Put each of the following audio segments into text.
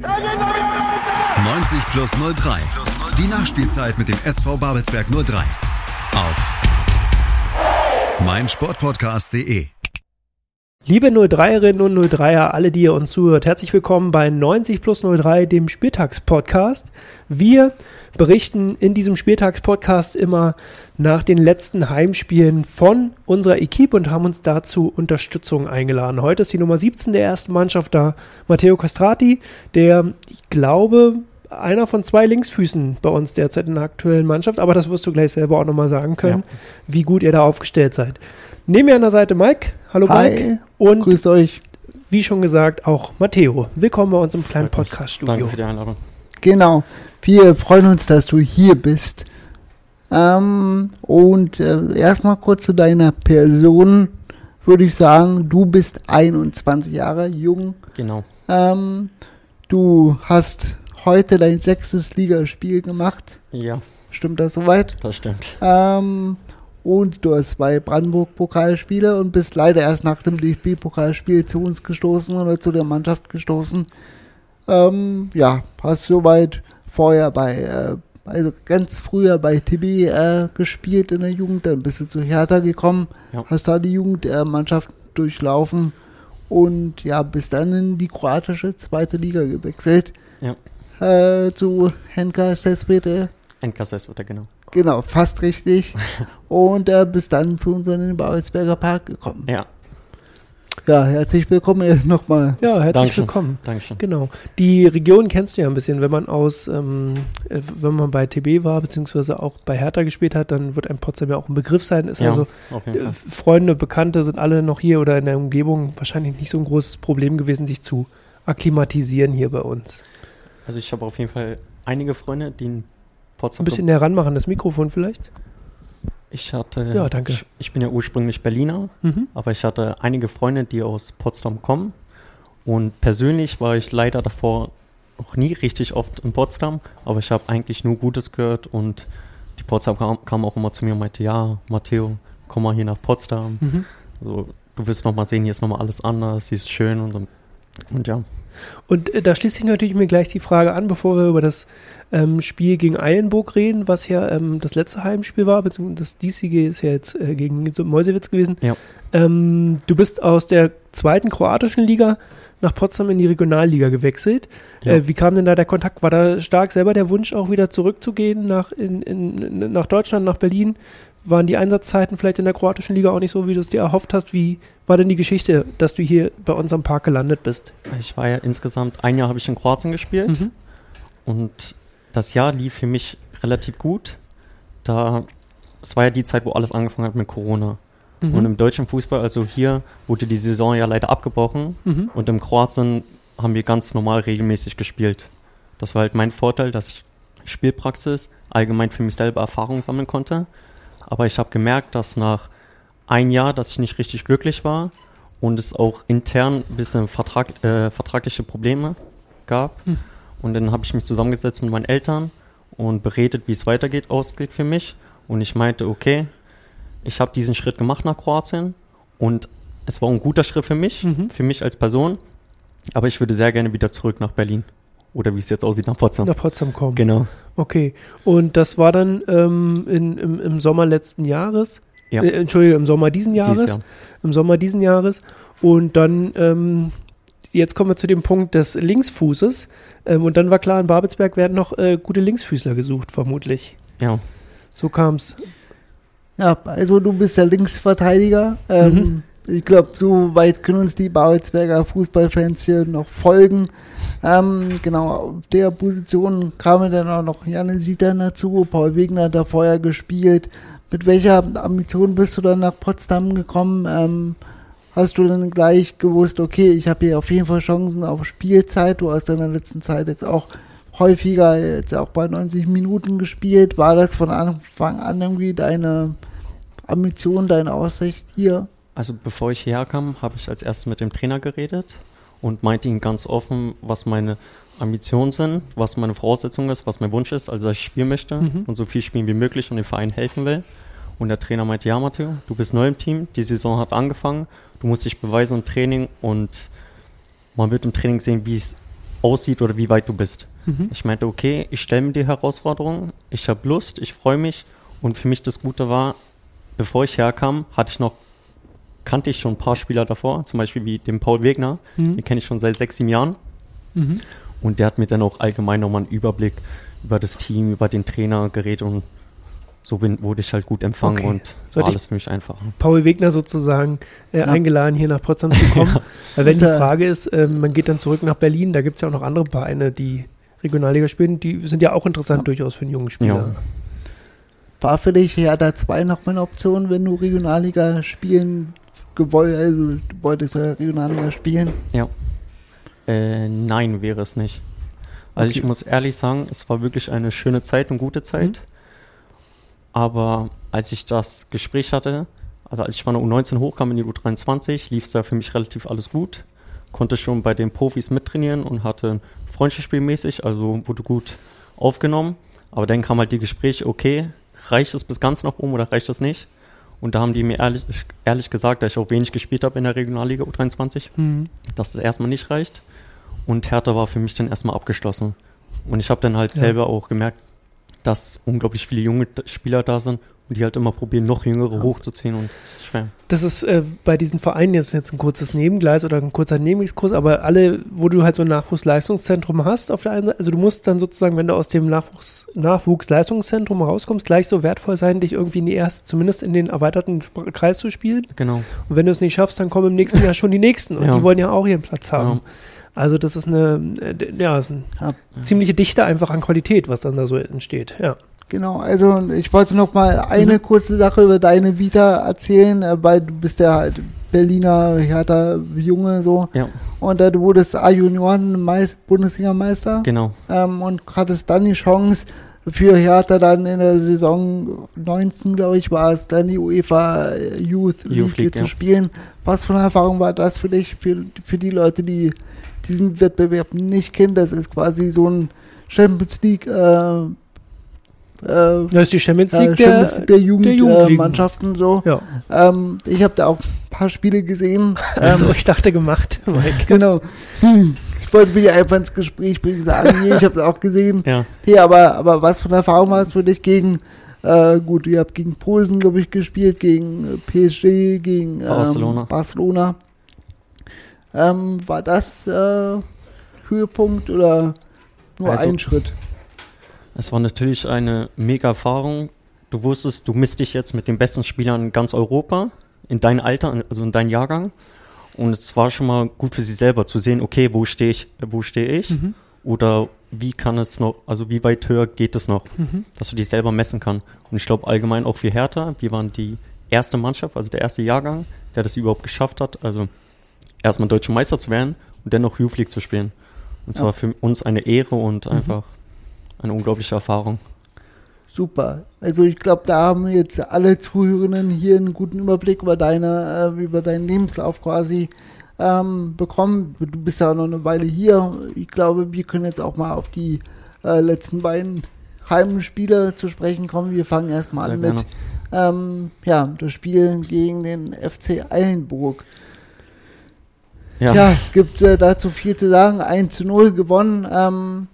90 plus 03. Die Nachspielzeit mit dem SV Babelsberg 03. Auf meinsportpodcast.de. Liebe 03erinnen und 03er, alle, die ihr uns zuhört, herzlich willkommen bei 90 plus 03, dem Spieltagspodcast. Wir berichten in diesem Spieltagspodcast immer nach den letzten Heimspielen von unserer Equipe und haben uns dazu Unterstützung eingeladen. Heute ist die Nummer 17 der ersten Mannschaft da, Matteo Castrati, der, ich glaube, einer von zwei Linksfüßen bei uns derzeit in der aktuellen Mannschaft, aber das wirst du gleich selber auch nochmal sagen können, ja. wie gut ihr da aufgestellt seid. Neben mir an der Seite Mike. Hallo Hi, Mike. Und grüßt euch. Wie schon gesagt, auch Matteo. Willkommen bei uns im kleinen Podcast-Studio. Danke für die Einladung. Genau. Wir freuen uns, dass du hier bist. Ähm, und äh, erstmal kurz zu deiner Person. Würde ich sagen, du bist 21 Jahre jung. Genau. Ähm, du hast heute dein sechstes Ligaspiel gemacht. Ja. Stimmt das soweit? Das stimmt. Ähm, und du hast zwei Brandenburg-Pokalspiele und bist leider erst nach dem DFB-Pokalspiel zu uns gestoßen oder zu der Mannschaft gestoßen. Ähm, ja, hast soweit vorher bei, äh, also ganz früher bei TB äh, gespielt in der Jugend, dann bist du zu Hertha gekommen, ja. hast da die Jugendmannschaft äh, durchlaufen und ja, bist dann in die kroatische zweite Liga gewechselt. Ja. Äh, zu Henka Sesvete. Henka Sesvete, genau. Genau, fast richtig. und äh, bis dann zu uns in den Babelsberger Park gekommen. Ja. Ja, herzlich willkommen nochmal. Ja, herzlich Dankeschön. willkommen. Dankeschön. Genau. Die Region kennst du ja ein bisschen, wenn man aus, ähm, äh, wenn man bei TB war, beziehungsweise auch bei Hertha gespielt hat, dann wird ein Potsdam ja auch ein Begriff sein. Ist ja, also äh, Freunde, Bekannte sind alle noch hier oder in der Umgebung wahrscheinlich nicht so ein großes Problem gewesen, sich zu akklimatisieren hier bei uns. Also ich habe auf jeden Fall einige Freunde, die in Potsdam. Ein bisschen näher ranmachen, das Mikrofon vielleicht. Ich hatte. Ja, danke. Ich, ich bin ja ursprünglich Berliner, mhm. aber ich hatte einige Freunde, die aus Potsdam kommen. Und persönlich war ich leider davor noch nie richtig oft in Potsdam, aber ich habe eigentlich nur Gutes gehört und die Potsdam kam, kam, auch immer zu mir und meinte, ja, Matteo, komm mal hier nach Potsdam. Mhm. Also, du wirst noch mal sehen, hier ist noch mal alles anders, hier ist schön und, und ja. Und äh, da schließt sich natürlich mir gleich die Frage an, bevor wir über das ähm, Spiel gegen Eilenburg reden, was ja ähm, das letzte Heimspiel war, beziehungsweise das diesige ist ja jetzt äh, gegen Mäusewitz gewesen. Ja. Ähm, du bist aus der zweiten kroatischen Liga nach Potsdam in die Regionalliga gewechselt. Ja. Äh, wie kam denn da der Kontakt? War da stark selber der Wunsch, auch wieder zurückzugehen nach, in, in, nach Deutschland, nach Berlin? Waren die Einsatzzeiten vielleicht in der kroatischen Liga auch nicht so, wie du es dir erhofft hast? Wie war denn die Geschichte, dass du hier bei uns am Park gelandet bist? Ich war ja insgesamt, ein Jahr habe ich in Kroatien gespielt mhm. und das Jahr lief für mich relativ gut. Da, es war ja die Zeit, wo alles angefangen hat mit Corona. Mhm. Und im deutschen Fußball, also hier, wurde die Saison ja leider abgebrochen mhm. und im Kroatien haben wir ganz normal regelmäßig gespielt. Das war halt mein Vorteil, dass ich Spielpraxis allgemein für mich selber Erfahrung sammeln konnte aber ich habe gemerkt, dass nach ein Jahr, dass ich nicht richtig glücklich war und es auch intern ein bisschen Vertrag, äh, vertragliche Probleme gab. Hm. Und dann habe ich mich zusammengesetzt mit meinen Eltern und beredet, wie es weitergeht, ausgeht für mich. Und ich meinte, okay, ich habe diesen Schritt gemacht nach Kroatien und es war ein guter Schritt für mich, mhm. für mich als Person. Aber ich würde sehr gerne wieder zurück nach Berlin. Oder wie es jetzt aussieht, nach Potsdam. Nach Potsdam kommen. Genau. Okay. Und das war dann ähm, in, im, im, Sommer letzten Jahres. Ja. Äh, Entschuldige, im Sommer diesen Jahres. Dies Jahr. Im Sommer diesen Jahres. Und dann, ähm, jetzt kommen wir zu dem Punkt des Linksfußes. Ähm, und dann war klar, in Babelsberg werden noch äh, gute Linksfüßler gesucht, vermutlich. Ja. So kam es. Ja, also du bist der Linksverteidiger. Ähm, mhm. Ich glaube, so weit können uns die Babelsberger Fußballfans hier noch folgen. Ähm, genau, auf der Position kamen dann auch noch Janne Sietern dazu. Paul Wegner hat da vorher gespielt. Mit welcher Ambition bist du dann nach Potsdam gekommen? Ähm, hast du dann gleich gewusst, okay, ich habe hier auf jeden Fall Chancen auf Spielzeit. Du hast in der letzten Zeit jetzt auch häufiger, jetzt auch bei 90 Minuten gespielt. War das von Anfang an irgendwie deine Ambition, deine Aussicht hier? Also bevor ich hierher kam, habe ich als erstes mit dem Trainer geredet und meinte ihm ganz offen, was meine Ambitionen sind, was meine Voraussetzung ist, was mein Wunsch ist, also dass ich spielen möchte mhm. und so viel spielen wie möglich und dem Verein helfen will. Und der Trainer meinte, ja Matteo, du bist neu im Team, die Saison hat angefangen, du musst dich beweisen im Training und man wird im Training sehen, wie es aussieht oder wie weit du bist. Mhm. Ich meinte, okay, ich stelle mir die Herausforderung, ich habe Lust, ich freue mich und für mich das Gute war, bevor ich herkam, hatte ich noch, kannte ich schon ein paar Spieler davor, zum Beispiel wie den Paul Wegner, mhm. den kenne ich schon seit sechs, sieben Jahren. Mhm. Und der hat mir dann auch allgemein nochmal einen Überblick über das Team, über den Trainer geredet und so bin, wurde ich halt gut empfangen okay. und so war alles für mich einfach. Paul Wegner sozusagen äh, ja. eingeladen, hier nach Potsdam zu kommen. ja. Weil wenn die Frage ist, äh, man geht dann zurück nach Berlin, da gibt es ja auch noch andere Vereine, die Regionalliga spielen, die sind ja auch interessant ja. durchaus für einen jungen Spieler. War für dich Hertha 2 nochmal eine Option, wenn du Regionalliga spielen gewollt, also du wolltest ja Regionalliga spielen? Ja. Äh, nein, wäre es nicht. Also okay. ich muss ehrlich sagen, es war wirklich eine schöne Zeit und gute Zeit. Mhm. Aber als ich das Gespräch hatte, also als ich von der U19 hochkam in die U23, lief es ja für mich relativ alles gut. Konnte schon bei den Profis mittrainieren und hatte Freundschaftsspielmäßig, also wurde gut aufgenommen. Aber dann kam halt die Gespräche, okay, reicht es bis ganz nach oben oder reicht es nicht? Und da haben die mir ehrlich, ehrlich gesagt, da ich auch wenig gespielt habe in der Regionalliga U23, mhm. dass es erstmal nicht reicht. Und Hertha war für mich dann erstmal abgeschlossen. Und ich habe dann halt ja. selber auch gemerkt, dass unglaublich viele junge Spieler da sind die halt immer probieren, noch Jüngere ja. hochzuziehen und das ist schwer. Das ist äh, bei diesen Vereinen jetzt, jetzt ein kurzes Nebengleis oder ein kurzer Nebenexkurs, aber alle, wo du halt so ein Nachwuchsleistungszentrum hast, auf der einen Seite, also du musst dann sozusagen, wenn du aus dem Nachwuchs, Nachwuchsleistungszentrum rauskommst, gleich so wertvoll sein, dich irgendwie in die erste, zumindest in den erweiterten Kreis zu spielen. Genau. Und wenn du es nicht schaffst, dann kommen im nächsten Jahr schon die nächsten und ja. die wollen ja auch ihren Platz haben. Ja. Also das ist eine, äh, ja, ist eine ja. ziemliche Dichte einfach an Qualität, was dann da so entsteht, ja. Genau, also ich wollte noch mal eine mhm. kurze Sache über deine Vita erzählen, äh, weil du bist ja halt Berliner Hertha Junge so. Ja. Und äh, du wurdest A-Junioren Bundesligameister. Genau. Ähm, und hattest dann die Chance für Hertha dann in der Saison 19, glaube ich, war es dann die UEFA Youth League, Youth League zu ja. spielen. Was für eine Erfahrung war das für dich, für, für die Leute, die diesen Wettbewerb nicht kennen. Das ist quasi so ein Champions League. Äh, äh, das ist die Champions League, äh, Champions League der, Jugend, der Jugendmannschaften. Äh, so. Ja. Ähm, ich habe da auch ein paar Spiele gesehen. Achso, ähm, ich dachte gemacht, Mike. Genau. Hm. Ich wollte mich einfach ins Gespräch bringen, sagen, nee, ich habe es auch gesehen. Ja. Hey, aber, aber was eine Erfahrung hast du dich gegen, äh, gut, ihr habt gegen Posen, glaube ich, gespielt, gegen PSG, gegen ähm, Barcelona. Barcelona. Ähm, war das äh, Höhepunkt oder nur also, ein Schritt? Es war natürlich eine mega Erfahrung. Du wusstest, du misst dich jetzt mit den besten Spielern in ganz Europa, in dein Alter, also in deinen Jahrgang. Und es war schon mal gut für sie selber zu sehen, okay, wo stehe ich, wo stehe ich? Mhm. Oder wie kann es noch, also wie weit höher geht es noch, mhm. dass du dich selber messen kannst. Und ich glaube allgemein auch für Hertha, wir waren die erste Mannschaft, also der erste Jahrgang, der das überhaupt geschafft hat. Also erstmal deutscher Meister zu werden und dann noch Youth League zu spielen. Und zwar ja. für uns eine Ehre und mhm. Eine unglaubliche Erfahrung. Super. Also ich glaube, da haben jetzt alle Zuhörenden hier einen guten Überblick über deine, äh, über deinen Lebenslauf quasi ähm, bekommen. Du bist ja noch eine Weile hier. Ich glaube, wir können jetzt auch mal auf die äh, letzten beiden Heimspiele zu sprechen kommen. Wir fangen erstmal an mit ähm, ja, das Spiel gegen den FC Eilenburg. Ja, ja gibt äh, dazu viel zu sagen. 1 zu 0 gewonnen. Ähm,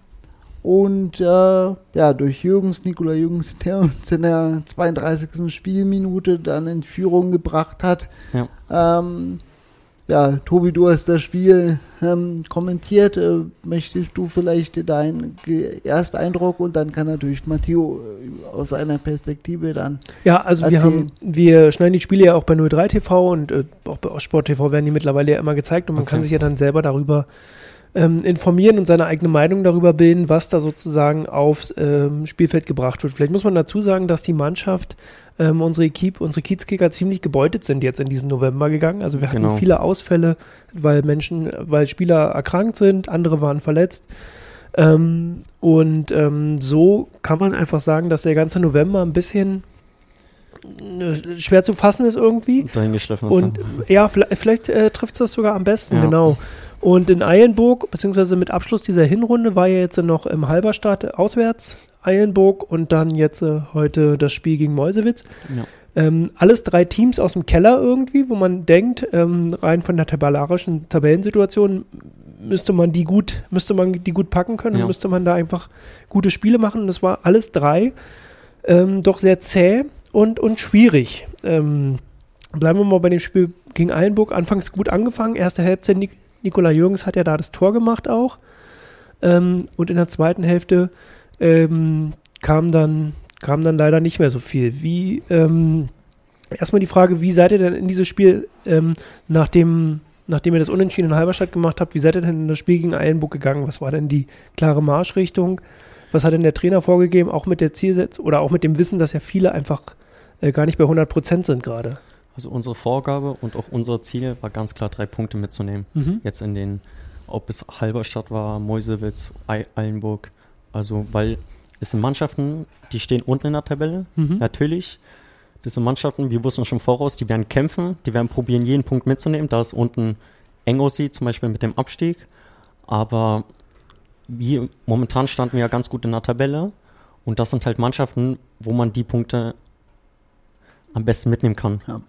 und äh, ja, durch Jürgens, Nikola Jürgens, der uns in der 32. Spielminute dann in Führung gebracht hat. Ja. Ähm, ja, Tobi, du hast das Spiel ähm, kommentiert. Äh, möchtest du vielleicht deinen Ersteindruck und dann kann natürlich Matteo äh, aus seiner Perspektive dann. Ja, also erzählen. wir haben, wir schneiden die Spiele ja auch bei 03 TV und äh, auch bei Sport TV werden die mittlerweile ja immer gezeigt und man okay. kann sich ja dann selber darüber ähm, informieren und seine eigene Meinung darüber bilden, was da sozusagen aufs ähm, Spielfeld gebracht wird. Vielleicht muss man dazu sagen, dass die Mannschaft, ähm, unsere Keep, unsere Kiezkicker ziemlich gebeutet sind jetzt in diesen November gegangen. Also wir hatten genau. viele Ausfälle, weil Menschen, weil Spieler erkrankt sind, andere waren verletzt. Ähm, und ähm, so kann man einfach sagen, dass der ganze November ein bisschen äh, schwer zu fassen ist irgendwie. Dahingeschliffen ist. Und ja, vielleicht, vielleicht äh, trifft es das sogar am besten, ja. genau. Und in Eilenburg, beziehungsweise mit Abschluss dieser Hinrunde, war ja jetzt noch im Halberstadt auswärts Eilenburg und dann jetzt äh, heute das Spiel gegen Meusewitz. Ja. Ähm, alles drei Teams aus dem Keller irgendwie, wo man denkt, ähm, rein von der tabellarischen Tabellensituation müsste man die gut, müsste man die gut packen können Ja. und müsste man da einfach gute Spiele machen. Das war alles drei ähm, doch sehr zäh und, und schwierig. Ähm, bleiben wir mal bei dem Spiel gegen Eilenburg. Anfangs gut angefangen. Erste Halbzeit, Nikola Jürgens hat ja da das Tor gemacht auch. Ähm, und in der zweiten Hälfte ähm, kam, dann, kam dann leider nicht mehr so viel. Wie, ähm, erstmal die Frage, wie seid ihr denn in dieses Spiel, ähm, nachdem, nachdem ihr das Unentschieden in Halberstadt gemacht habt, wie seid ihr denn in das Spiel gegen Eilenburg gegangen? Was war denn die klare Marschrichtung? Was hat denn der Trainer vorgegeben, auch mit der Zielsetzung oder auch mit dem Wissen, dass ja viele einfach äh, gar nicht bei 100 Prozent sind gerade? Also unsere Vorgabe und auch unser Ziel war ganz klar, drei Punkte mitzunehmen. Mhm. Jetzt in den, ob es Halberstadt war, Meuselwitz, Ei- Eilenburg. Also, weil es sind Mannschaften, die stehen unten in der Tabelle. Mhm. Natürlich. Das sind Mannschaften, wir wussten schon voraus, die werden kämpfen, die werden probieren, jeden Punkt mitzunehmen, da es unten eng aussieht, zum Beispiel mit dem Abstieg. Aber wir, momentan standen wir ja ganz gut in der Tabelle. Und das sind halt Mannschaften, wo man die Punkte am besten mitnehmen kann. Ja.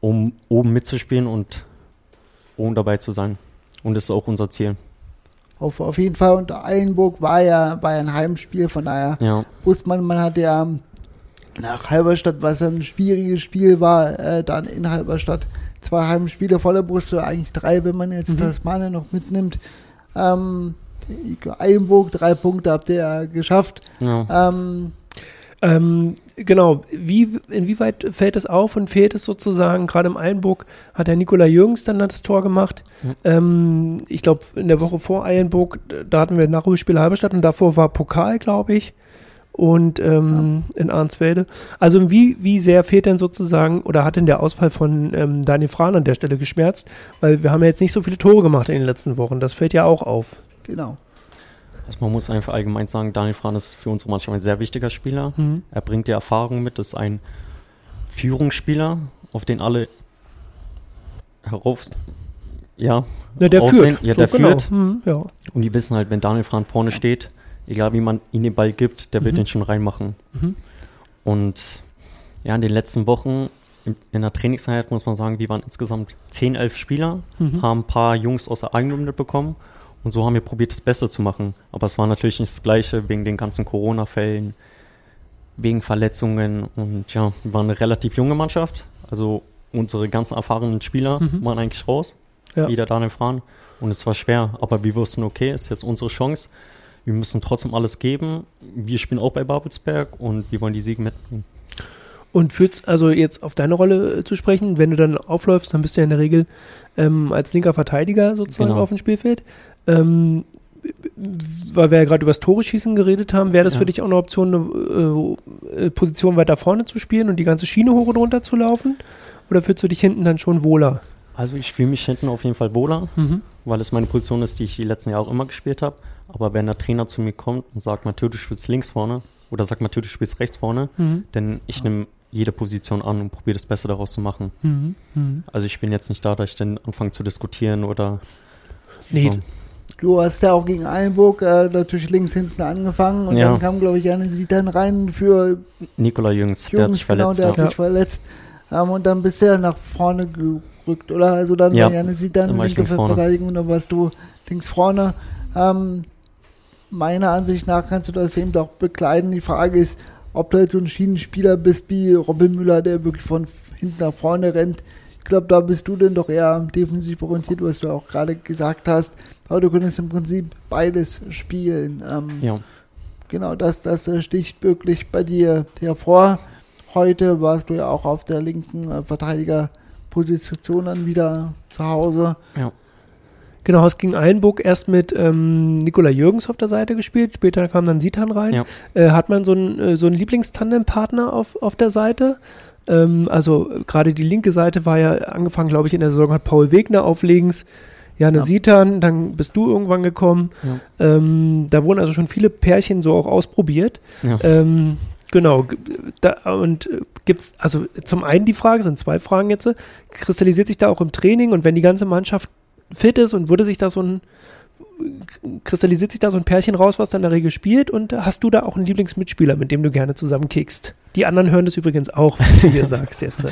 Um oben mitzuspielen und oben dabei zu sein. Und das ist auch unser Ziel. Auf, auf jeden Fall. Und Eilenburg war ja, war ja ein Heimspiel, von daher Ja, wusste man, man hat ja nach Halberstadt, was ein schwieriges Spiel war, äh, dann in Halberstadt zwei Heimspiele vor der Brust, oder eigentlich drei, wenn man jetzt Mhm. Tasmania noch mitnimmt. Ähm, Eilenburg, drei Punkte habt ihr ja geschafft. ja. Ähm, Ähm, genau, wie, inwieweit fällt es auf und fehlt es sozusagen, gerade im Eilenburg hat der Nikola Jürgens dann das Tor gemacht. Ähm, ich glaube, in der Woche vor Eilenburg, da hatten wir Nachholspiel Halberstadt und davor war Pokal, glaube ich. Und ähm, in Arnsfelde. Also wie, wie sehr fehlt denn sozusagen, oder hat denn der Ausfall von ähm, Daniel Frahn an der Stelle geschmerzt? Weil wir haben ja jetzt nicht so viele Tore gemacht in den letzten Wochen. Das fällt ja auch auf. genau. Also man muss einfach allgemein sagen, Daniel Frahn ist für unsere Mannschaft ein sehr wichtiger Spieler. Mhm. Er bringt die Erfahrung mit, ist ein Führungsspieler, auf den alle herauf, ja, Ja, der führt. ja, der genau. führt. Mhm, ja. und die wissen halt, wenn Daniel Frahn vorne steht, egal wie man ihm den Ball gibt, der wird Mhm. den schon reinmachen. Mhm. Und ja, in den letzten Wochen in, in der Trainingseinheit muss man sagen, wir waren insgesamt 10, 11 Spieler, Mhm. haben ein paar Jungs aus der Eigennummer mitbekommen und so haben wir probiert, das Beste zu machen. Aber es war natürlich nicht das Gleiche wegen den ganzen Corona-Fällen, wegen Verletzungen und ja, wir waren eine relativ junge Mannschaft. Also unsere ganzen erfahrenen Spieler Mhm. waren eigentlich raus, Ja. wie der Daniel Frahn. Und es war schwer, aber wir wussten, okay, ist jetzt unsere Chance. Wir müssen trotzdem alles geben. Wir spielen auch bei Babelsberg und wir wollen die Siege mitnehmen. Und führst also jetzt auf deine Rolle äh, zu sprechen, wenn du dann aufläufst, dann bist du ja in der Regel ähm, als linker Verteidiger sozusagen Genau. auf dem Spielfeld. Ähm, weil wir ja gerade über das Tore schießen geredet haben, wäre das Ja. für dich auch eine Option, eine äh, Position weiter vorne zu spielen und die ganze Schiene hoch und runter zu laufen? Oder fühlst du dich hinten dann schon wohler? Also ich fühle mich hinten auf jeden Fall wohler, Mhm. weil es meine Position ist, die ich die letzten Jahre auch immer gespielt habe. Aber wenn der Trainer zu mir kommt und sagt, Mathieu, du spielst links vorne oder sagt Mathieu, du spielst rechts vorne, Mhm. denn ich nehme jede Position an und probiere das Beste daraus zu machen. Mhm. Mhm. Also ich bin jetzt nicht da, dass ich dann anfange zu diskutieren oder Nee. Du hast ja auch gegen Eilenburg äh, natürlich links hinten angefangen und Ja. dann kam, glaube ich, eine Sidan rein für Nikola Jüngs, der hat sich genau, verletzt. der hat ja. sich verletzt. Ähm, und dann bisher nach vorne gerückt, oder? Also dann Ja, Janne Sidan dann linke. Verteidigung und dann warst du links vorne. Ähm, meiner Ansicht nach kannst du das eben doch bekleiden. Die Frage ist, ob du halt so ein Schienenspieler bist wie Robin Müller, der wirklich von hinten nach vorne rennt. Ich glaube, da bist du denn doch eher defensiv orientiert, was du auch gerade gesagt hast. Aber du könntest im Prinzip beides spielen. Ähm, ja. Genau, das, das äh, sticht wirklich bei dir hervor. Heute warst du ja auch auf der linken äh, Verteidigerposition dann wieder zu Hause. Genau, hast gegen Eilenburg erst mit ähm, Nikola Jürgens auf der Seite gespielt, später kam dann Sitan rein. Ja. Äh, hat man so einen, äh, so einen Lieblingstandempartner auf, auf der Seite? Ähm, also äh, gerade die linke Seite war ja angefangen, glaube ich, in der Saison hat Paul Wegner auf links, Jane Ja. Sitan, dann bist du irgendwann gekommen. Ja. Ähm, da wurden also schon viele Pärchen so auch ausprobiert. Ja. Ähm, genau. Da, und äh, gibt's, also zum einen die Frage, sind zwei Fragen jetzt, äh, kristallisiert sich da auch im Training und wenn die ganze Mannschaft fit ist und würde sich da so ein, kristallisiert sich da so ein Pärchen raus, was dann in der Regel spielt und hast du da auch einen Lieblingsmitspieler, mit dem du gerne zusammen kickst? Die anderen hören das übrigens auch, was du hier sagst jetzt. äh.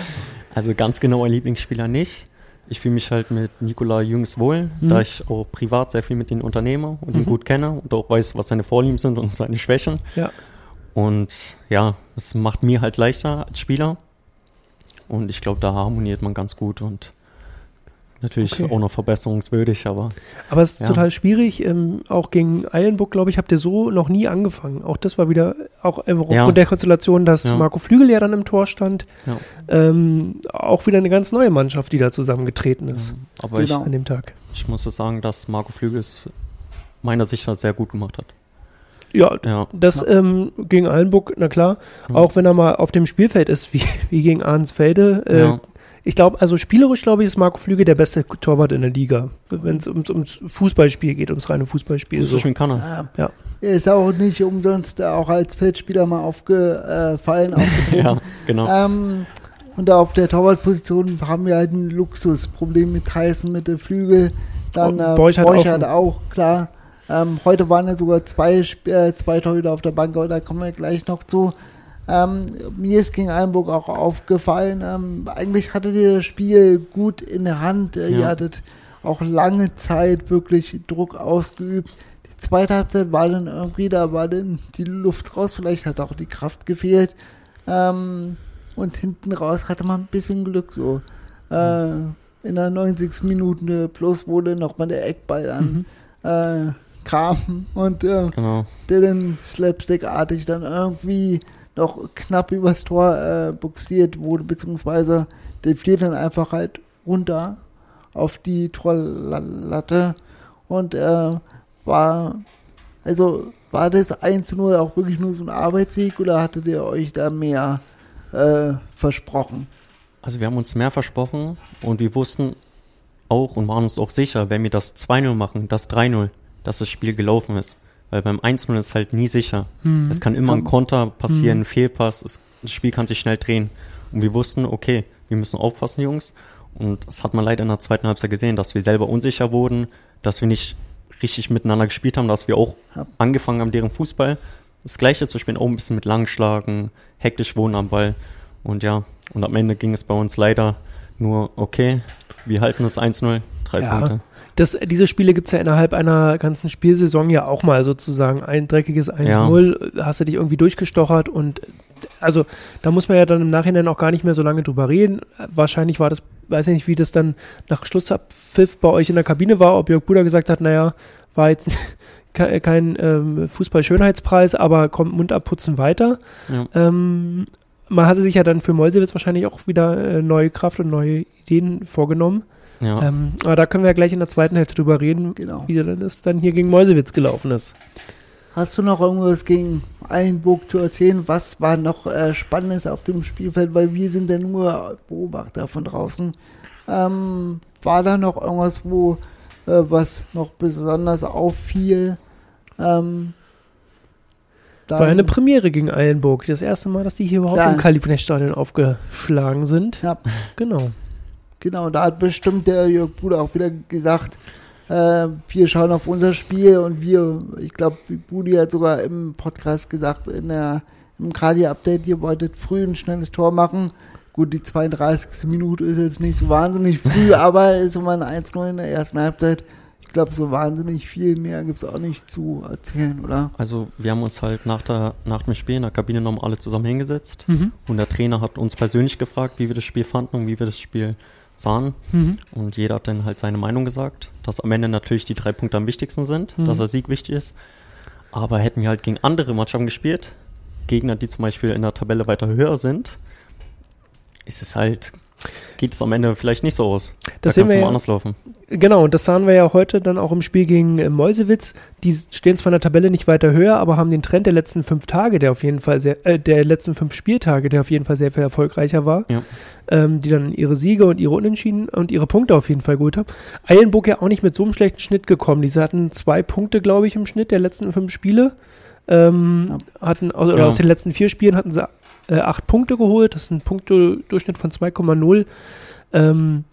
Also ganz genau ein Lieblingsspieler nicht. Ich fühle mich halt mit Nikola Jüngs wohl, Mhm. da ich auch privat sehr viel mit ihm unternehme und ihn Mhm. gut kenne und auch weiß, was seine Vorlieben sind und seine Schwächen. Ja. Und ja, es macht mir halt leichter als Spieler. Und ich glaube, da harmoniert man ganz gut und natürlich Okay. auch noch verbesserungswürdig, aber Aber es ist Ja. total schwierig. Ähm, auch gegen Eilenburg, glaube ich, habt ihr so noch nie angefangen. Auch das war wieder, auch einfach aufgrund Ja. der Konstellation, dass Ja. Marco Flügel ja dann im Tor stand. Ja. Ähm, auch wieder eine ganz neue Mannschaft, die da zusammengetreten ist aber Genau. an dem Tag. ich, ich muss sagen, dass Marco Flügel es meiner Sicht nach sehr gut gemacht hat. Ja, Ja, das ähm, gegen Eilenburg, na klar, Ja. auch wenn er mal auf dem Spielfeld ist, wie, wie gegen Ahrensfelde. Äh, ja, Ich glaube, also spielerisch, glaube ich, ist Marco Flügel der beste Torwart in der Liga, wenn es ums, ums Fußballspiel geht, ums reine Fußballspiel. so schön kann er. Ja. Er ist auch nicht umsonst auch als Feldspieler mal aufgefallen. aufgetreten. Ja, genau. Ähm, und auf der Torwartposition haben wir halt ein Luxusproblem mit Tyson, mit der Flügel. Dann äh, Borchert Borchert auch. auch, klar. Ähm, heute waren ja sogar zwei, äh, zwei Torhüter auf der Bank, aber da kommen wir gleich noch zu. Ähm, mir ist gegen Einburg auch aufgefallen, ähm, eigentlich hattet ihr das Spiel gut in der Hand. Äh, Ihr Ja. hattet auch lange Zeit wirklich Druck ausgeübt. Die zweite Halbzeit war dann irgendwie, da war dann die Luft raus, vielleicht hat auch die Kraft gefehlt. Ähm, und hinten raus hatte man ein bisschen Glück so. Äh, in der 90. Minute plus wurde nochmal der Eckball an Mhm. äh, Kram und äh, genau. der dann slapstick-artig dann irgendwie noch knapp übers Tor äh, buxiert wurde, beziehungsweise der fiel dann einfach halt runter auf die Torlatte und äh, war, also war das 1-0 auch wirklich nur so ein Arbeitssieg oder hattet ihr euch da mehr äh, versprochen? Also wir haben uns mehr versprochen und wir wussten auch und waren uns auch sicher, wenn wir das 2-0 machen, das 3-0, dass das Spiel gelaufen ist. Weil beim 1-0 ist halt nie sicher. Mhm. Es kann immer ein. Konter passieren, ein Fehlpass, es, das Spiel kann sich schnell drehen. Und wir wussten, okay, wir müssen aufpassen, Jungs. Und das hat man leider in der zweiten Halbzeit gesehen, dass wir selber unsicher wurden, dass wir nicht richtig miteinander gespielt haben, dass wir auch angefangen haben, deren Fußball das gleiche zu spielen, auch ein bisschen mit Langschlagen, hektisch wohnen am Ball. Und ja, und am Ende ging es bei uns leider nur, okay, wir halten das 1-0, drei Ja. Punkte. Das, diese Spiele gibt es ja innerhalb einer ganzen Spielsaison ja auch mal sozusagen. Ein dreckiges 1-0, hast du dich irgendwie durchgestochert und also da muss man ja dann im Nachhinein auch gar nicht mehr so lange drüber reden. Wahrscheinlich war das, weiß ich nicht, wie das dann nach Schlusspfiff bei euch in der Kabine war, ob Jörg Buder gesagt hat, naja, war jetzt ke- kein ähm, Fußball-Schönheitspreis, aber kommt Mund abputzen weiter. Ja. Ähm, man hatte sich ja dann für Mäusewitz wahrscheinlich auch wieder äh, neue Kraft und neue Ideen vorgenommen. Ja. Ähm, aber da können wir ja gleich in der zweiten Hälfte drüber reden, Genau. wie das dann hier gegen Mäusewitz gelaufen ist. Hast du noch irgendwas gegen Einburg zu erzählen? Was war noch äh, Spannendes auf dem Spielfeld? Weil wir sind ja nur Beobachter von draußen. Ähm, war da noch irgendwas, wo äh, was noch besonders auffiel? Ähm, War eine Premiere gegen Eilenburg. Das erste Mal, dass die hier überhaupt Ja. im Kalibnecht-Stadion aufgeschlagen sind. Ja. Genau. Genau, da hat bestimmt der Jörg Bruder auch wieder gesagt, äh, wir schauen auf unser Spiel und wir, ich glaube, Budi hat sogar im Podcast gesagt, in der, im Kali-Update, ihr wolltet früh ein schnelles Tor machen. Gut, die 32. Minute ist jetzt nicht so wahnsinnig früh, aber ist immer ein 1-0 in der ersten Halbzeit. Ich glaube, so wahnsinnig viel mehr gibt es auch nicht zu erzählen, oder? Also wir haben uns halt nach, der, nach dem Spiel in der Kabine nochmal alle zusammen hingesetzt. Mhm. Und der Trainer hat uns persönlich gefragt, wie wir das Spiel fanden und wie wir das Spiel sahen. Mhm. Und jeder hat dann halt seine Meinung gesagt, dass am Ende natürlich die drei Punkte am wichtigsten sind, Mhm. dass der Sieg wichtig ist. Aber hätten wir halt gegen andere Mannschaften gespielt, Gegner, die zum Beispiel in der Tabelle weiter höher sind, ist es halt, geht es am Ende vielleicht nicht so aus. Das da kann es mal ja- anders laufen. Genau, und das sahen wir ja heute dann auch im Spiel gegen äh, Mäusewitz. Die stehen zwar in der Tabelle nicht weiter höher, aber haben den Trend der letzten fünf Tage, der auf jeden Fall sehr, äh, der letzten fünf Spieltage, der auf jeden Fall sehr viel erfolgreicher war, Ja. ähm, die dann ihre Siege und ihre Unentschieden und ihre Punkte auf jeden Fall geholt haben. Eilenburg ja auch nicht mit so einem schlechten Schnitt gekommen. Diese hatten zwei Punkte, glaube ich, im Schnitt der letzten fünf Spiele. Ähm, hatten, also, oder Ja. aus den letzten vier Spielen hatten sie äh, acht Punkte geholt. Das ist ein Punktedurchschnitt von 2,0. Ähm,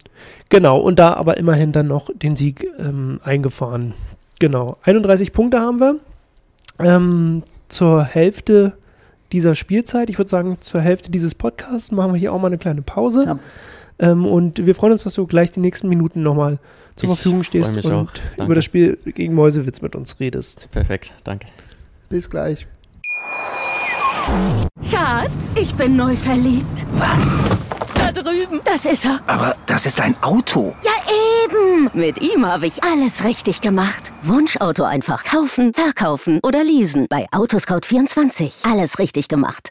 genau, und da aber immerhin dann noch den Sieg ähm, eingefahren. Genau, 31 Punkte haben wir. Ähm, zur Hälfte dieser Spielzeit, ich würde sagen, zur Hälfte dieses Podcasts machen wir hier auch mal eine kleine Pause. Ja. Ähm, und wir freuen uns, dass du gleich die nächsten Minuten nochmal zur Ich Verfügung stehst und über das Spiel gegen Mäusewitz mit uns redest. Perfekt, danke. Bis gleich. Schatz, ich bin neu verliebt. Was? Da drüben. Das ist er. Aber das ist ein Auto. Ja, eben. Mit ihm habe ich alles richtig gemacht. Wunschauto einfach kaufen, verkaufen oder leasen. Bei Autoscout24. Alles richtig gemacht.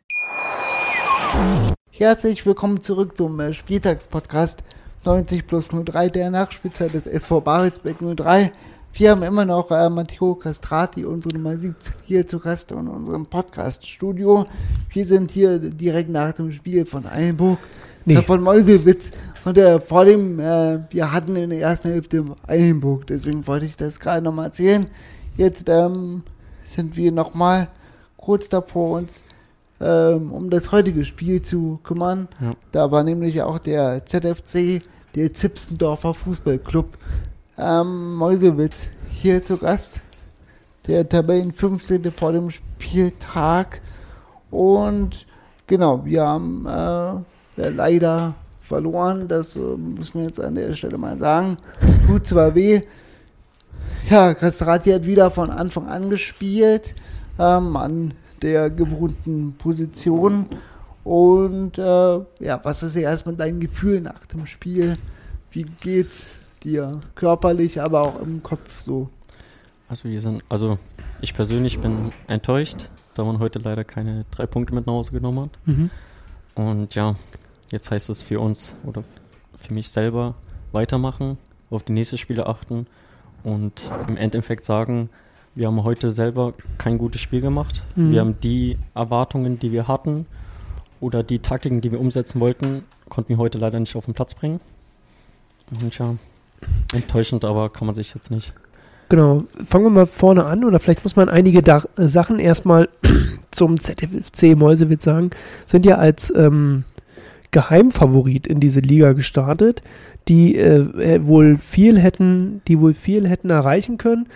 Herzlich willkommen zurück zum äh, Spieltagspodcast 90 plus 03, der Nachspielzeit des SV Babelsberg 03. Wir haben immer noch äh, Matteo Castrati, unsere Nummer 17, hier zu Gast in unserem Podcast-Studio. Wir sind hier direkt nach dem Spiel von Eilenburg, Nee. von Meuselwitz. Und äh, vor dem, äh, wir hatten in der ersten Hälfte Eilenburg, deswegen wollte ich das gerade nochmal erzählen. Jetzt ähm, sind wir nochmal kurz davor, uns ähm, um das heutige Spiel zu kümmern. Ja. Da war nämlich auch der ZFC, der Zipsendorfer Fußballclub, ähm, Meuselwitz hier zu Gast. Der Tabellen 15. vor dem Spieltag. Und genau, wir haben äh, leider verloren. Das äh, muss man jetzt an der Stelle mal sagen. Tut zwar weh. Ja, Castrati hat wieder von Anfang an gespielt. Ähm, an der gewohnten Position. Und äh, ja, was ist erstmal dein Gefühl nach dem Spiel? Wie geht's dir körperlich, aber auch im Kopf so? Also wir sind, also ich persönlich bin enttäuscht, da man heute leider keine drei Punkte mit nach Hause genommen hat. Mhm. Und ja, jetzt heißt es für uns oder für mich selber weitermachen, auf die nächsten Spiele achten und im Endeffekt sagen, wir haben heute selber kein gutes Spiel gemacht. Mhm. Wir haben die Erwartungen, die wir hatten oder die Taktiken, die wir umsetzen wollten, konnten wir heute leider nicht auf den Platz bringen. Und ja, enttäuschend, aber kann man sich jetzt nicht. Genau, fangen wir mal vorne an oder vielleicht muss man einige Dach, äh, Sachen erstmal zum ZFC Mäusewitz sagen. Sind ja als ähm, Geheimfavorit in diese Liga gestartet, die äh, äh, wohl viel hätten, die wohl viel hätten erreichen können,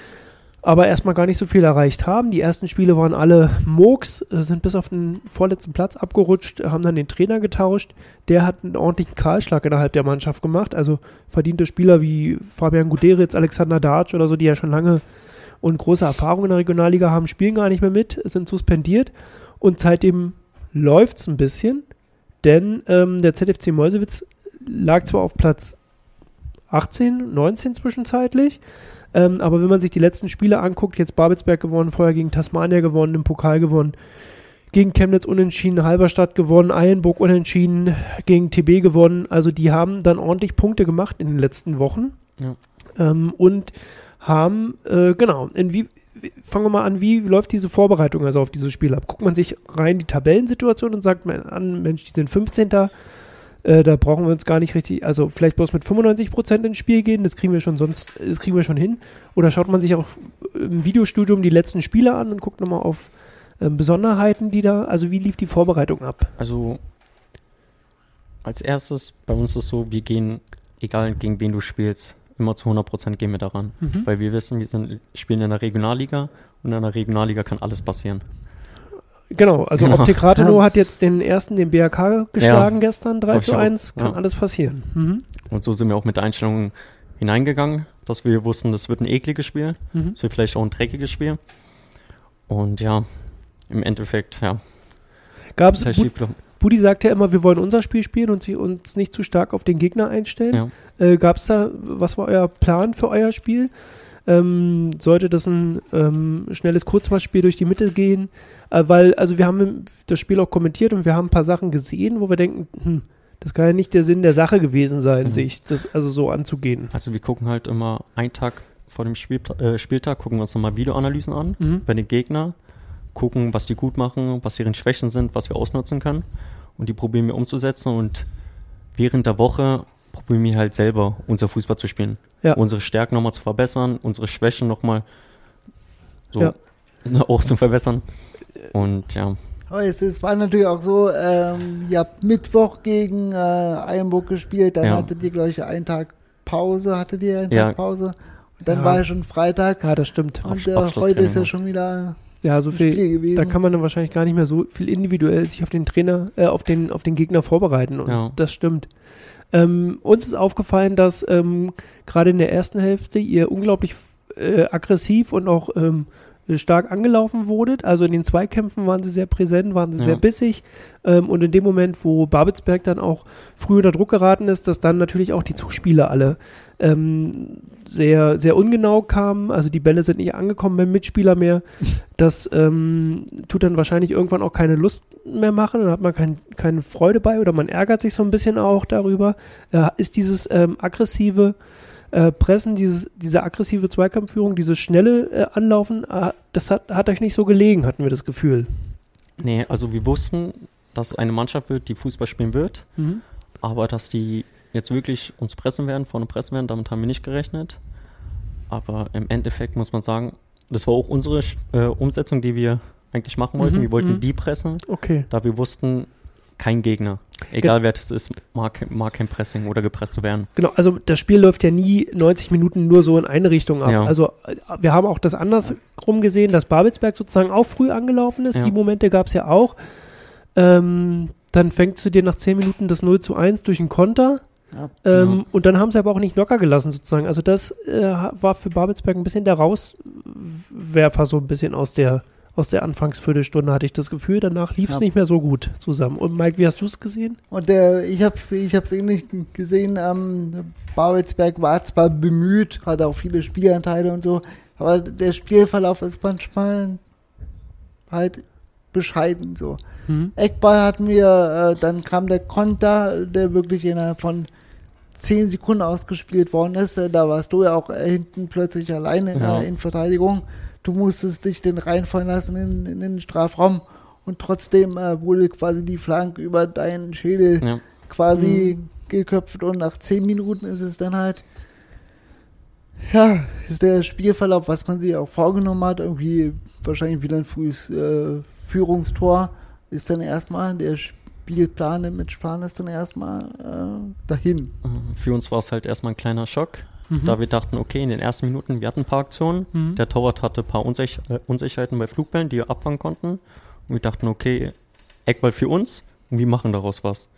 aber erstmal gar nicht so viel erreicht haben. Die ersten Spiele waren alle Mooks, äh, sind bis auf den vorletzten Platz abgerutscht, haben dann den Trainer getauscht. Der hat einen ordentlichen Kahlschlag innerhalb der Mannschaft gemacht. Also verdiente Spieler wie Fabian Guderitz, Alexander Dartsch oder so, die ja schon lange und große Erfahrung in der Regionalliga haben, spielen gar nicht mehr mit, sind suspendiert. Und seitdem läuft es ein bisschen, denn ähm, der ZFC Mäusewitz lag zwar auf Platz 18, 19 zwischenzeitlich, ähm, aber wenn man sich die letzten Spiele anguckt, jetzt Babelsberg gewonnen, vorher gegen Tasmania gewonnen, im Pokal gewonnen, gegen Chemnitz unentschieden, Halberstadt gewonnen, Eilenburg unentschieden, gegen TB gewonnen. Also die haben dann ordentlich Punkte gemacht in den letzten Wochen. Ja. Ähm, und haben, äh, genau, in wie, wie- fangen wir mal an, wie läuft diese Vorbereitung also auf dieses Spiel ab? Guckt man sich rein die Tabellensituation und sagt man an, Mensch, die sind 15. Äh, da brauchen wir uns gar nicht richtig, also vielleicht bloß mit 95% ins Spiel gehen, das kriegen wir schon sonst, das kriegen wir schon hin. Oder schaut man sich auch im Videostudium die letzten Spiele an und guckt nochmal auf ähm, Besonderheiten, die da, also wie lief die Vorbereitung ab? Also als erstes, bei uns ist es so, wir gehen, egal gegen wen du spielst, immer zu 100% gehen wir daran. Mhm. Weil wir wissen, wir sind, spielen in der Regionalliga und in der Regionalliga kann alles passieren. Genau, also Genau. Optik Rathenow Ja. hat jetzt den ersten, den BRK geschlagen gestern, 3 Glaub ich zu auch. 1, kann Ja. alles passieren. Mhm. Und so sind wir auch mit der Einstellung hineingegangen, dass wir wussten, das wird ein ekliges Spiel, Mhm. es wird vielleicht auch ein dreckiges Spiel. Und ja, im Endeffekt, ja, Bu schiefgelaufen. Budi sagt ja immer, wir wollen unser Spiel spielen und sie uns nicht zu stark auf den Gegner einstellen. Ja. Äh, Gab es da, was war euer Plan für euer Spiel? Ähm, sollte das ein ähm, schnelles Kurzpassspiel durch die Mitte gehen? Äh, weil, also wir haben das Spiel auch kommentiert und wir haben ein paar Sachen gesehen, wo wir denken, hm, das kann ja nicht der Sinn der Sache gewesen sein, Mhm. sich das also so anzugehen. Also wir gucken halt immer einen Tag vor dem Spiel, äh, Spieltag, gucken wir uns nochmal Videoanalysen an Mhm. bei den Gegnern, gucken, was die gut machen, was deren Schwächen sind, was wir ausnutzen können. Und die probieren wir umzusetzen und während der Woche wir halt selber unser Fußball zu spielen. Ja. Unsere Stärken nochmal zu verbessern, unsere Schwächen nochmal so Ja. auch zu verbessern. Und ja, Aber es, war natürlich auch so, ähm, ihr habt Mittwoch gegen äh, Eilenburg gespielt, dann Ja. hattet ihr, glaube ich, einen Tag Pause, hattet ihr einen Ja. Tag Pause. Und dann Ja. war ja schon Freitag Ja, das stimmt. und äh, heute ist ja schon wieder Ja, so ein viel. Spiel gewesen. Da kann man dann wahrscheinlich gar nicht mehr so viel individuell sich auf den Trainer, äh, auf den, auf den Gegner vorbereiten. Und Ja. das stimmt. Ähm, uns ist aufgefallen, dass ähm, gerade in der ersten Hälfte ihr unglaublich äh, aggressiv und auch ähm, stark angelaufen wurdet. Also in den Zweikämpfen waren sie sehr präsent, waren sie Ja. sehr bissig. Ähm, und in dem Moment, wo Babelsberg dann auch früh unter Druck geraten ist, dass dann natürlich auch die Zuspieler alle ähm, sehr, sehr ungenau kamen. Also die Bälle sind nicht angekommen beim Mitspieler mehr. Das ähm, tut dann wahrscheinlich irgendwann auch keine Lust mehr machen. Dann hat man kein, keine Freude bei oder man ärgert sich so ein bisschen auch darüber. Äh, ist dieses ähm, aggressive äh, Pressen, dieses, diese aggressive Zweikampfführung, dieses schnelle äh, Anlaufen, äh, das hat, hat euch nicht so gelegen, hatten wir das Gefühl. Nee, also wir wussten, dass eine Mannschaft wird, die Fußball spielen wird, Mhm. aber dass die jetzt wirklich uns pressen werden, vorne pressen werden, damit haben wir nicht gerechnet. Aber im Endeffekt muss man sagen, das war auch unsere äh, Umsetzung, die wir eigentlich machen wollten. Mhm, wir wollten mhm. die pressen, Okay. da wir wussten, kein Gegner. Egal wer das ist, mag, mag kein Pressing oder gepresst zu werden. Genau, also das Spiel läuft ja nie 90 Minuten nur so in eine Richtung ab. Ja. Also äh, wir haben auch das andersrum gesehen, dass Babelsberg sozusagen auch früh angelaufen ist. Ja. Die Momente gab es ja auch. Ähm, dann fängst du dir nach 10 Minuten das 0 zu 1 durch einen Konter. Ja. Ähm, Ja. Und dann haben sie aber auch nicht locker gelassen sozusagen. Also das äh, war für Babelsberg ein bisschen der Rauswerfer so ein bisschen aus der aus der Anfangsviertelstunde hatte ich das Gefühl. Danach lief es Ja. nicht mehr so gut zusammen. Und Mike, wie hast du es gesehen? Und der, ich habe es ich hab's ähnlich gesehen. Ähm, Babelsberg war zwar bemüht, hatte auch viele Spielanteile und so, aber der Spielverlauf ist manchmal halt bescheiden so. Mhm. Eckball hatten wir, äh, dann kam der Konter, der wirklich innerhalb von 10 Sekunden ausgespielt worden ist. Äh, da warst du ja auch äh, hinten plötzlich alleine in Ja. der Innenverteidigung. Du musstest dich den reinfallen lassen in, in den Strafraum und trotzdem äh, wurde quasi die Flanke über deinen Schädel Ja. quasi geköpft und nach 10 Minuten ist es dann halt ja, ist der Spielverlauf, was man sich auch vorgenommen hat, irgendwie wahrscheinlich wieder ein frühes äh, Führungstor, ist dann erstmal der Spielplan, der Matchplan ist dann erstmal äh, dahin. Mhm. Für uns war es halt erstmal ein kleiner Schock, Mhm. da wir dachten, okay, in den ersten Minuten, wir hatten ein paar Aktionen. Mhm. Der Torwart hatte ein paar Unsich äh, Unsicherheiten bei Flugbällen, die wir abfangen konnten. Und wir dachten, okay, Eckball für uns und wir machen daraus was.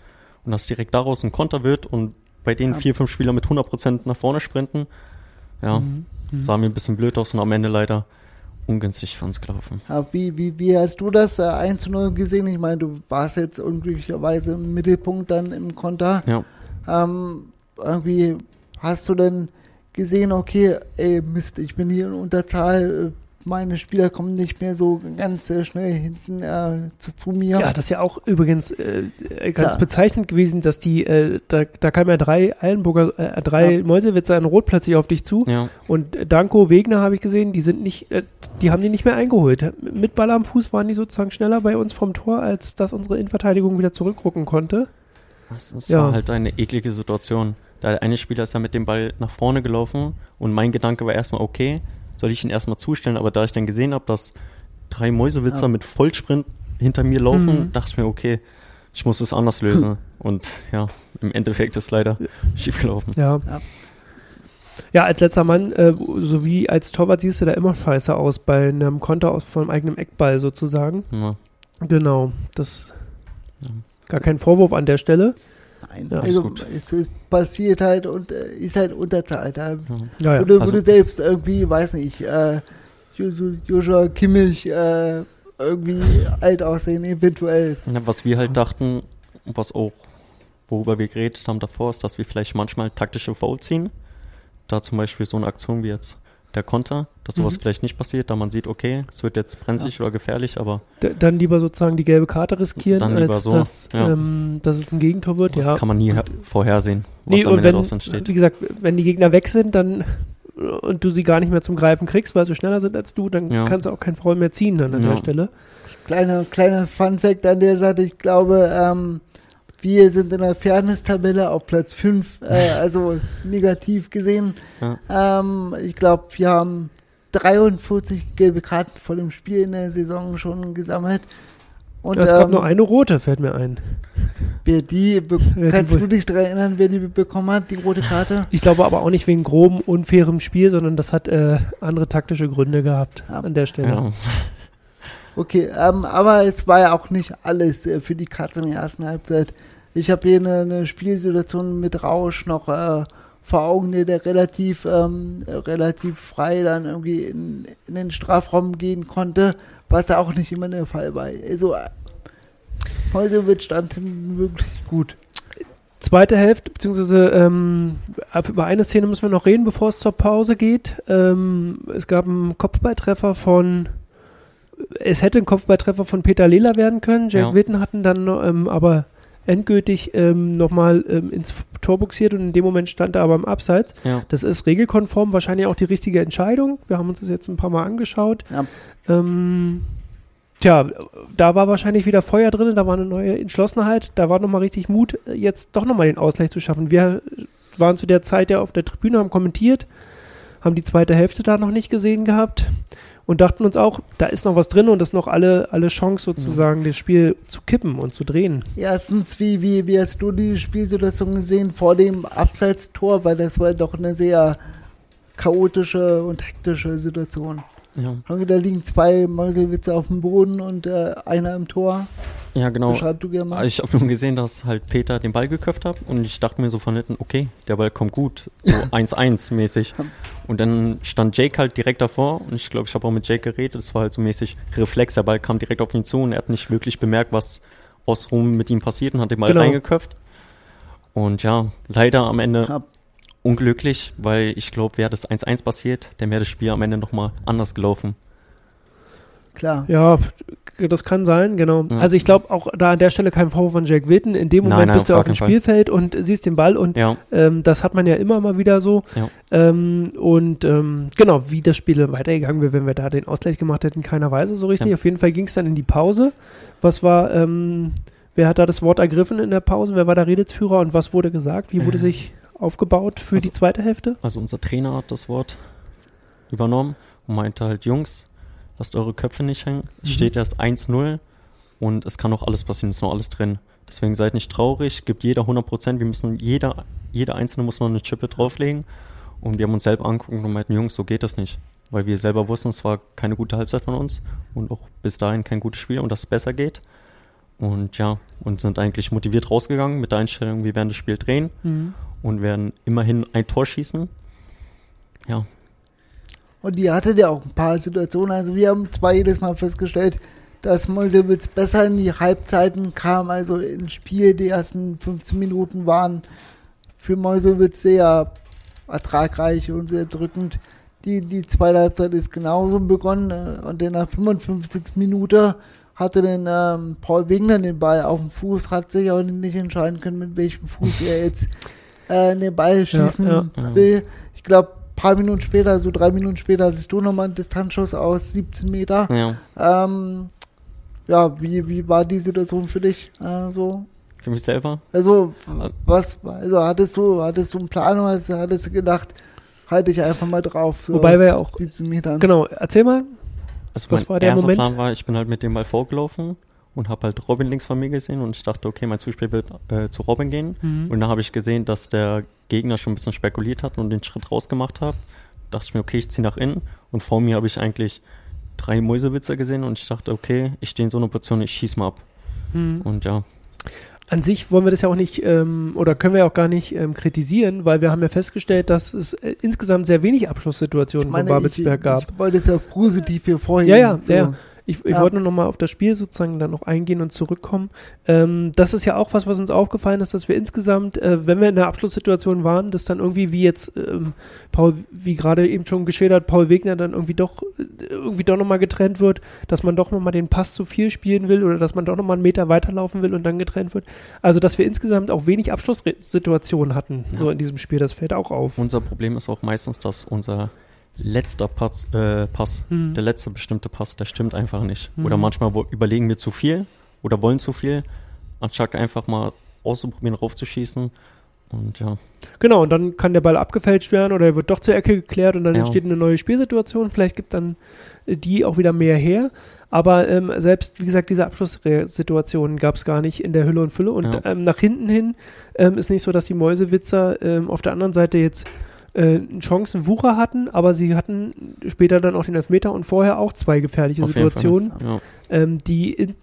Und dass direkt daraus ein Konter wird und bei denen Ja. vier, fünf Spieler mit 100% nach vorne sprinten, ja, Mhm. Mhm. sah mir ein bisschen blöd aus und am Ende leider ungünstig für uns gelaufen. Wie, wie, wie hast du das äh, 1 zu 0 gesehen? Ich meine, du warst jetzt unglücklicherweise im Mittelpunkt dann im Konter. Ja, Ähm, irgendwie hast du denn gesehen, okay, ey, Mist, ich bin hier in Unterzahl, äh, meine Spieler kommen nicht mehr so ganz äh, schnell hinten äh, zu, zu mir. Ja, das ist ja auch übrigens äh, äh, ganz Ja. bezeichnend gewesen, dass die, äh, da, da kamen ja drei Eilenburger, äh, drei Ja. Mäusewitzer in Rot plötzlich auf dich zu. ja, Und Danko, Wegner habe ich gesehen, die sind nicht, äh, die haben die nicht mehr eingeholt. Mit Ball am Fuß waren die sozusagen schneller bei uns vom Tor, als dass unsere Innenverteidigung wieder zurückrucken konnte. es, es Ja. war halt eine eklige Situation. Der eine Spieler ist ja mit dem Ball nach vorne gelaufen und mein Gedanke war erstmal, okay, soll ich ihn erstmal zustellen, aber da ich dann gesehen habe, dass drei Mäusewitzer Ja. mit Vollsprint hinter mir laufen, Mhm. dachte ich mir, okay, ich muss es anders lösen. und ja, im Endeffekt ist leider schief gelaufen. Ja. Ja. Ja, als letzter Mann, äh, sowie als Torwart siehst du da immer scheiße aus bei einem Konter aus vom eigenen Eckball sozusagen. Ja. Genau, das Ja. gar kein Vorwurf an der Stelle. Nein, Ja, also ist gut. es, es passiert halt und äh, ist halt Unterzahl. Da Ja. Ja, ja. würde, also- würde selbst irgendwie, weiß nicht, äh, Joshua- Joshua Kimmich äh, irgendwie alt aussehen, eventuell. Ja, was wir halt dachten, was auch, worüber wir geredet haben davor, ist, dass wir vielleicht manchmal taktische Foul ziehen. Da zum Beispiel so eine Aktion wie jetzt der Konter, dass sowas Mhm. vielleicht nicht passiert, da man sieht, okay, es wird jetzt brenzlig oder gefährlich, aber D dann lieber sozusagen die gelbe Karte riskieren, Dann lieber als so, dass, ja. ähm, dass es ein Gegentor wird. das ja. kann man nie her- vorhersehen, was Nee, am und Ende wenn, daraus entsteht. wie gesagt, wenn die Gegner weg sind, dann und du sie gar nicht mehr zum Greifen kriegst, weil sie schneller sind als du, dann Ja. kannst du auch kein Foul mehr ziehen dann an Ja. der Stelle. Kleiner, kleiner Fun-Fact an der Seite, ich glaube, ähm, wir sind in der Fairness-Tabelle auf Platz 5, äh, also negativ gesehen. Ähm, ich glaube, wir haben 43 gelbe Karten vor dem Spiel in der Saison schon gesammelt. Und es gab ähm, nur eine rote, fällt mir ein. wer die, Wer die kannst wohl- du dich daran erinnern, wer die bekommen hat, die rote Karte? Ich glaube aber auch nicht wegen grobem, unfairem Spiel, sondern das hat äh, andere taktische Gründe gehabt Ja. an der Stelle. Ja, Okay, ähm, aber es war ja auch nicht alles äh, für die Katze in der ersten Halbzeit. Ich habe hier eine, eine, Spielsituation mit Rausch noch äh, vor Augen, der, der relativ, ähm, relativ frei dann irgendwie in, in, den Strafraum gehen konnte, was da auch nicht immer der Fall war. Also Häusewitz stand wirklich gut. Zweite Hälfte, beziehungsweise ähm, über eine Szene müssen wir noch reden, bevor es zur Pause geht. Ähm, es gab einen Kopfballtreffer von, es hätte ein Kopfballtreffer von Peter Lehler werden können. Jack ja. Witten hatten dann ähm, aber endgültig ähm, nochmal ähm, ins Tor buxiert und in dem Moment stand er aber im Abseits. Ja. Das ist regelkonform, wahrscheinlich auch die richtige Entscheidung. Wir haben uns das jetzt ein paar Mal angeschaut. Ja. Ähm, Tja, da war wahrscheinlich wieder Feuer drin, da war eine neue Entschlossenheit, da war nochmal richtig Mut, jetzt doch nochmal den Ausgleich zu schaffen. Wir waren zu der Zeit ja auf der Tribüne, haben kommentiert, haben die zweite Hälfte da noch nicht gesehen gehabt und dachten uns auch, da ist noch was drin und das ist noch alle, alle Chance sozusagen, das Spiel zu kippen und zu drehen. Erstens, wie, wie, wie hast du die Spielsituation gesehen vor dem Abseitstor, weil das war doch eine sehr chaotische und hektische Situation. Ja. Da liegen zwei Meuselwitze auf dem Boden und äh, einer im Tor. Ja, genau. Beschreib du gerne mal. Ich habe nur gesehen, dass halt Peter den Ball geköpft hat und ich dachte mir so von hinten, okay, der Ball kommt gut, so 1-1 mäßig. Und dann stand Jake halt direkt davor und ich glaube, ich habe auch mit Jake geredet, das war halt so mäßig Reflex, der Ball kam direkt auf ihn zu und er hat nicht wirklich bemerkt, was außenrum mit ihm passiert und hat den Ball genau. reingeköpft. Und ja, leider am Ende hab unglücklich, weil ich glaube, wäre das 1-1 passiert, dann wäre das Spiel am Ende nochmal anders gelaufen. Klar. Ja, das kann sein, genau. Ja. Also ich glaube auch da an der Stelle kein Vorwurf von Jack Witten. In dem Moment nein, nein, bist du auf dem Spielfeld und siehst den Ball und ja. ähm, das hat man ja immer mal wieder so. Ja. Ähm, und ähm, genau, wie das Spiel weitergegangen wäre, wenn wir da den Ausgleich gemacht hätten, keiner weiß es so richtig. Auf jeden Fall ging es dann in die Pause. Was war, ähm, wer hat da das Wort ergriffen in der Pause? Wer war der Redelsführer und was wurde gesagt? Wie wurde äh. sich aufgebaut für also, die zweite Hälfte? Also unser Trainer hat das Wort übernommen und meinte halt, Jungs, lasst eure Köpfe nicht hängen. Es mhm. steht erst 1-0 und es kann auch alles passieren, es ist noch alles drin. Deswegen seid nicht traurig, gibt jeder 100 Prozent. Wir müssen, jeder, jeder Einzelne muss noch eine Chippe drauflegen. Und wir haben uns selber angucken und meinten, Jungs, so geht das nicht. Weil wir selber wussten, es war keine gute Halbzeit von uns und auch bis dahin kein gutes Spiel und dass es besser geht. Und ja, und sind eigentlich motiviert rausgegangen mit der Einstellung, wir werden das Spiel drehen. Mhm und werden immerhin ein Tor schießen. Ja. Und die hatte ja auch ein paar Situationen. Also wir haben zwar jedes Mal festgestellt, dass Meuselwitz besser in die Halbzeiten kam, also ins Spiel. Die ersten 15 Minuten waren für Meuselwitz sehr ertragreich und sehr drückend. Die, die zweite Halbzeit ist genauso begonnen äh, und in der 55. Minute hatte den ähm, Paul Wegner den Ball auf dem Fuß, hat sich auch nicht entscheiden können, mit welchem Fuß er jetzt äh, den Ball schießen ja, ja. will. Ich glaube, paar Minuten später, so drei Minuten später, hattest du nochmal einen Distanzschuss aus 17 Meter. Ja, ähm, ja wie, wie war die Situation für dich äh, so? Für mich selber? Also, was, also hattest du, hattest du einen Plan oder hattest du gedacht, halte ich einfach mal drauf? So Wobei wir ja auch 17 Metern. Genau, erzähl mal. Also was war der erster Moment? Plan war, ich bin halt mit dem Ball vorgelaufen und habe halt Robin links von mir gesehen und ich dachte, okay, mein Zuspiel wird äh, zu Robin gehen. Mhm. Und dann habe ich gesehen, dass der Gegner schon ein bisschen spekuliert hat und den Schritt rausgemacht hat. Dachte ich mir, okay, ich ziehe nach innen und vor mir habe ich eigentlich drei Mäusewitzer gesehen und ich dachte, okay, ich stehe in so einer Position, ich schieße mal ab. Mhm. Und ja. An sich wollen wir das ja auch nicht ähm, oder können wir auch gar nicht ähm, kritisieren, weil wir haben ja festgestellt, dass es äh, insgesamt sehr wenig Abschlusssituationen von Babelsberg gab. Ich wollte es ja positiv hier vorhin. Ja, ja, so. ja. Ich, ich ja. wollte nur noch mal auf das Spiel sozusagen dann noch eingehen und zurückkommen. Ähm, das ist ja auch was, was uns aufgefallen ist, dass wir insgesamt, äh, wenn wir in der Abschlusssituation waren, dass dann irgendwie wie jetzt ähm, Paul, wie gerade eben schon geschildert, Paul Wegner dann irgendwie doch äh, irgendwie doch noch mal getrennt wird, dass man doch noch mal den Pass zu viel spielen will oder dass man doch noch mal einen Meter weiterlaufen will und dann getrennt wird. Also dass wir insgesamt auch wenig Abschlusssituationen hatten ja. so in diesem Spiel. Das fällt auch auf. Unser Problem ist auch meistens, dass unser letzter Pass, äh, Pass mhm. der letzte bestimmte Pass, der stimmt einfach nicht. Mhm. Oder manchmal überlegen wir zu viel oder wollen zu viel, anstatt einfach mal auszuprobieren, raufzuschießen. Und ja. Genau, und dann kann der Ball abgefälscht werden oder er wird doch zur Ecke geklärt und dann ja. entsteht eine neue Spielsituation. Vielleicht gibt dann äh, die auch wieder mehr her. Aber ähm, selbst, wie gesagt, diese Abschlusssituationen gab es gar nicht in der Hülle und Fülle. Und ja. ähm, nach hinten hin ähm, ist nicht so, dass die Mäusewitzer ähm, auf der anderen Seite jetzt äh, Chancenwucher hatten, aber sie hatten später dann auch den Elfmeter und vorher auch zwei gefährliche Auf Situationen, ja. ähm, die,